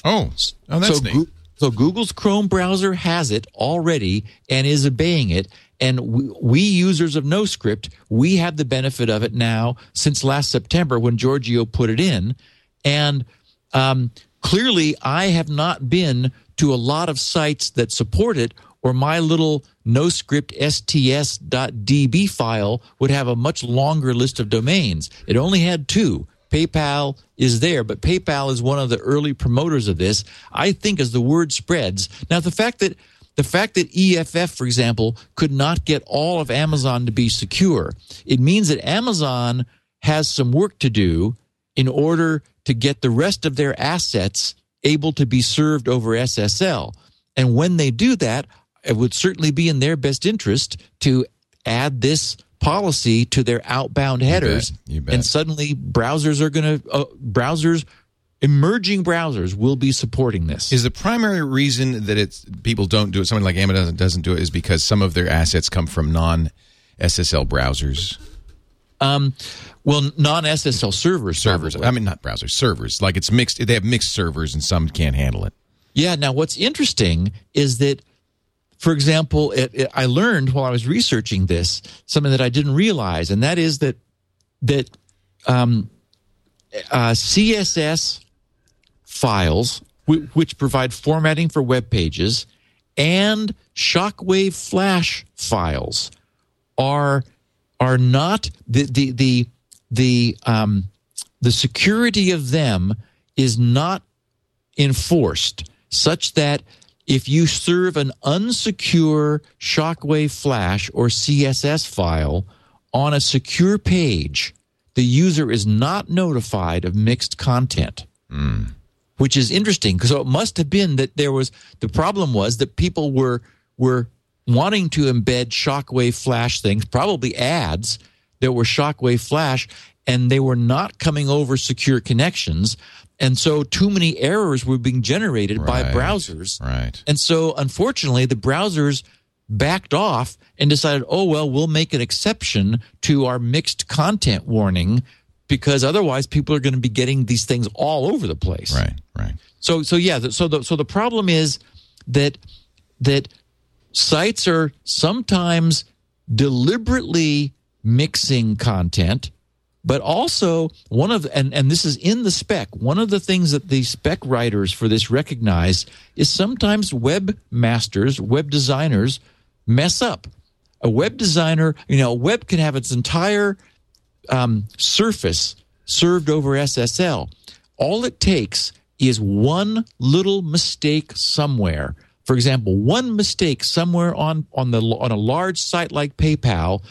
oh, oh, that's so, neat. Goo- so Google's Chrome browser has it already and is obeying it. And we, we users of NoScript, we have the benefit of it now since last September when Giorgio put it in. And um, clearly, I have not been to a lot of sites that support it, or my little NoScript sts.db file would have a much longer list of domains. It only had two. PayPal is there, but PayPal is one of the early promoters of this. I think as the word spreads. Now, the fact that the fact that EFF, for example, could not get all of Amazon to be secure, it means that Amazon has some work to do in order to get the rest of their assets able to be served over SSL. And when they do that, it would certainly be in their best interest to add this policy to their outbound headers. You bet. And suddenly browsers are going to, uh, browsers, emerging browsers will be supporting this. Is the primary reason that it's people don't do it? Someone like Amazon doesn't do it is because some of their assets come from non SSL browsers, Um, well, non SSL servers. servers. probably. I mean, not browsers, servers. Like it's mixed. They have mixed servers, and some can't handle it. Yeah. Now, what's interesting is that, for example, it, it, I learned while I was researching this something that I didn't realize, and that is that that um, uh, CSS files, which provide formatting for web pages, and Shockwave Flash files are are not the the the the um, the security of them is not enforced such that if you serve an unsecure Shockwave Flash or CSS file on a secure page, the user is not notified of mixed content. Which is interesting because it must have been that there was the problem was that people were were wanting to embed Shockwave Flash things, probably ads that were Shockwave Flash, and they were not coming over secure connections. And so too many errors were being generated by browsers. Right. And so unfortunately, the browsers backed off and decided, oh, well, we'll make an exception to our mixed content warning because otherwise people are going to be getting these things all over the place. Right. Right. So so yeah, so the so the problem is that that sites are sometimes deliberately mixing content, but also one of and and this is in the spec. One of the things that the spec writers for this recognize is sometimes webmasters, web designers mess up. A web designer, you know, a web can have its entire um, surface served over SSL. All it takes is one little mistake somewhere, For example, one mistake somewhere on on the on a large site like PayPal,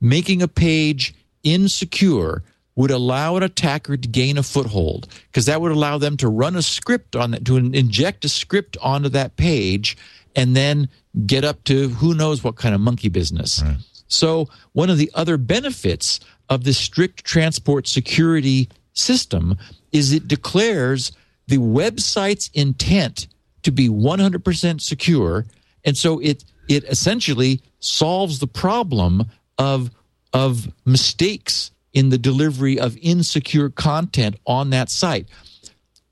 making a page insecure would allow an attacker to gain a foothold because that would allow them to run a script on that to inject a script onto that page and then get up to who knows what kind of monkey business. Right. So one of the other benefits of the strict transport security system is it declares the website's intent to be 100% secure and so it it essentially solves the problem of of mistakes in the delivery of insecure content on that site.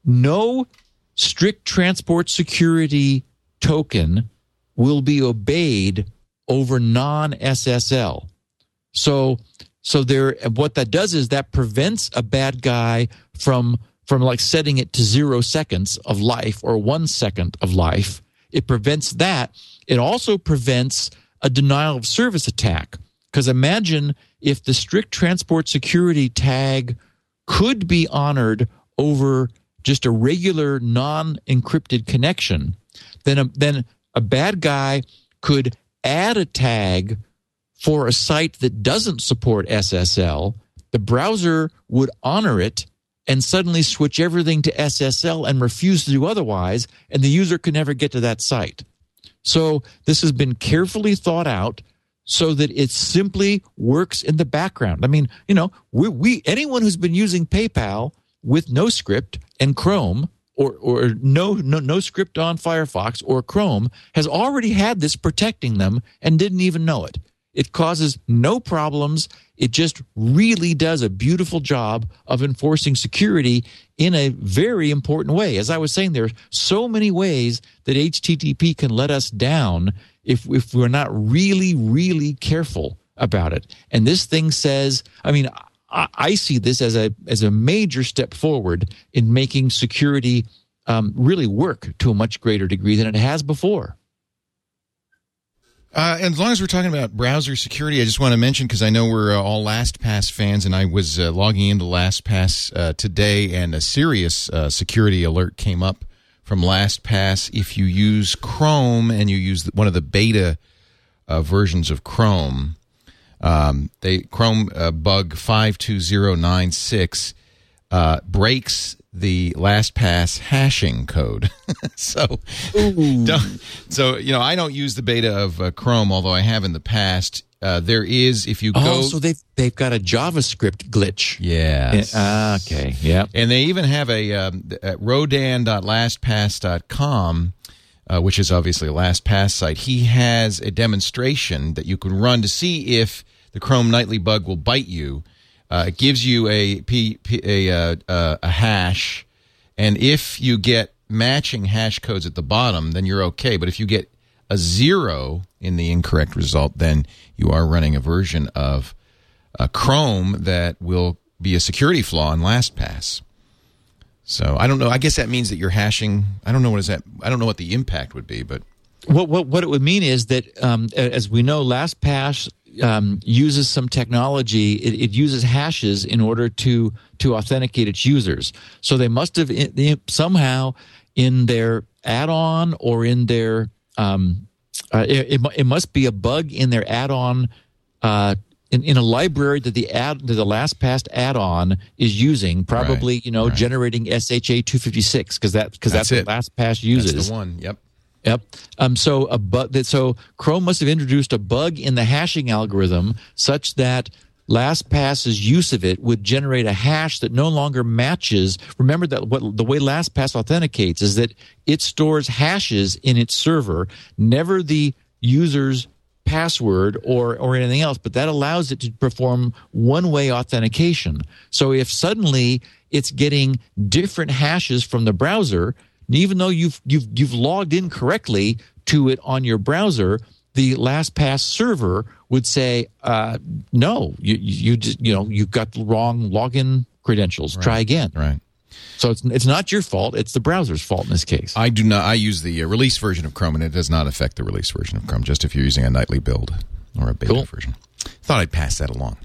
No strict transport security token will be obeyed over non SSL. So, so there, what that does is that prevents a bad guy from, from like setting it to zero seconds of life or one second of life. It prevents that. It also prevents a denial of service attack. Because imagine if the strict transport security tag could be honored over just a regular non encrypted connection, then a, then a bad guy could add a tag for a site that doesn't support SSL. The browser would honor it and suddenly switch everything to SSL and refuse to do otherwise, and the user could never get to that site. So this has been carefully thought out so that it simply works in the background. I mean, you know, we, we anyone who's been using PayPal with NoScript and Chrome or or no, no NoScript on Firefox or Chrome has already had this protecting them and didn't even know it. It causes no problems. It just really does a beautiful job of enforcing security in a very important way. As I was saying, there are so many ways that HTTP can let us down if, if we're not really, really careful about it. And this thing says, I mean, I, I see this as a, as a major step forward in making security um, really work to a much greater degree than it has before. Uh, and as long as we're talking about browser security, I just want to mention because I know we're uh, all LastPass fans, and I was uh, logging into LastPass uh, today, and a serious uh, security alert came up from LastPass. If you use Chrome and you use one of the beta uh, versions of Chrome, um, they Chrome bug five two zero nine six breaks the LastPass hashing code. so, so you know, I don't use the beta of uh, Chrome, although I have in the past. Uh, there is if you oh, go. so they've they've got a JavaScript glitch. Yeah. Uh, okay. Yeah. And they even have a um, at rodan.lastpass.com. Uh, which is obviously a LastPass site. He has a demonstration that you can run to see if the Chrome nightly bug will bite you uh, it gives you a, P, P, a, uh, uh, a hash, and if you get matching hash codes at the bottom, then you're okay. But if you get a zero in the incorrect result, then you are running a version of uh, Chrome that will be a security flaw in LastPass. So I don't know. I guess that means that you're hashing. I don't know what is that. I don't know what the impact would be, but what what, what it would mean is that, um, as we know, LastPass um, uses some technology. It, it, uses hashes in order to to authenticate its users. So they must have in, somehow in their add-on or in their um, uh, it, it, must be a bug in their add-on uh, in, in a library that the ad that the LastPass add-on is using, probably right, you know right. generating SHA two fifty six because that because that's, that's what LastPass uses. That's the one. Yep. Yep. Um, so a bu- so Chrome must have introduced a bug in the hashing algorithm such that LastPass's use of it would generate a hash that no longer matches. Remember that what the way LastPass authenticates is that it stores hashes in its server, never the user's password or or anything else, but that allows it to perform one-way authentication. So if suddenly it's getting different hashes from the browser, even though you've you've you've logged in correctly to it on your browser, the LastPass server would say, uh, "No, you you just you know you've got the wrong login credentials. Right. Try again." Right. So it's it's not your fault; it's the browser's fault in this case. I do not. I use the uh, release version of Chrome, and it does not affect the release version of Chrome. Just if you're using a nightly build or a beta cool. version. Thought I'd pass that along.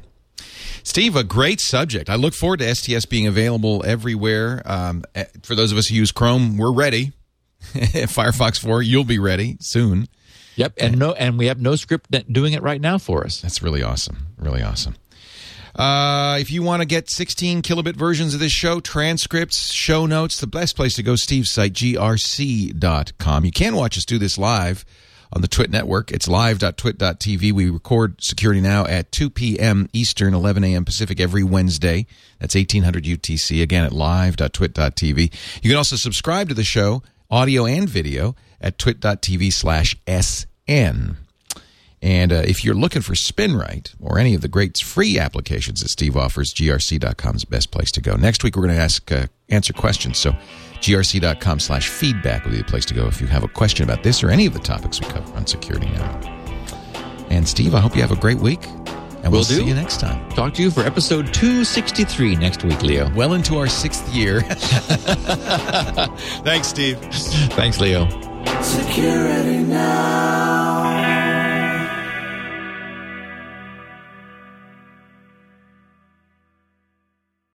Steve, a great subject. I look forward to STS being available everywhere. Um, eh, for those of us who use Chrome, we're ready. Firefox 4, you'll be ready soon. Yep, and no, and we have NoScript doing it right now for us. That's really awesome. Really awesome. Uh, if you want to get 16 kilobit versions of this show, transcripts, show notes, the best place to go, Steve's site, grc.com. You can watch us do this live on the Twit network. It's live.twit.tv. We record Security Now at 2 p.m. Eastern, 11 a.m. Pacific every Wednesday. That's 1800 UTC. Again, at live.twit.tv. You can also subscribe to the show, audio and video, at twit.tv slash SN. And uh, if you're looking for SpinRite or any of the great free applications that Steve offers, grc.com is the best place to go. Next week, we're going to ask uh, answer questions. So grc.com slash feedback will be the place to go if you have a question about this or any of the topics we cover on Security Now. And Steve, I hope you have a great week. And we'll Will do. see you next time. Talk to you for episode 263 next week, Leo. Well into our sixth year. Thanks, Steve. Thanks, Leo. Security now.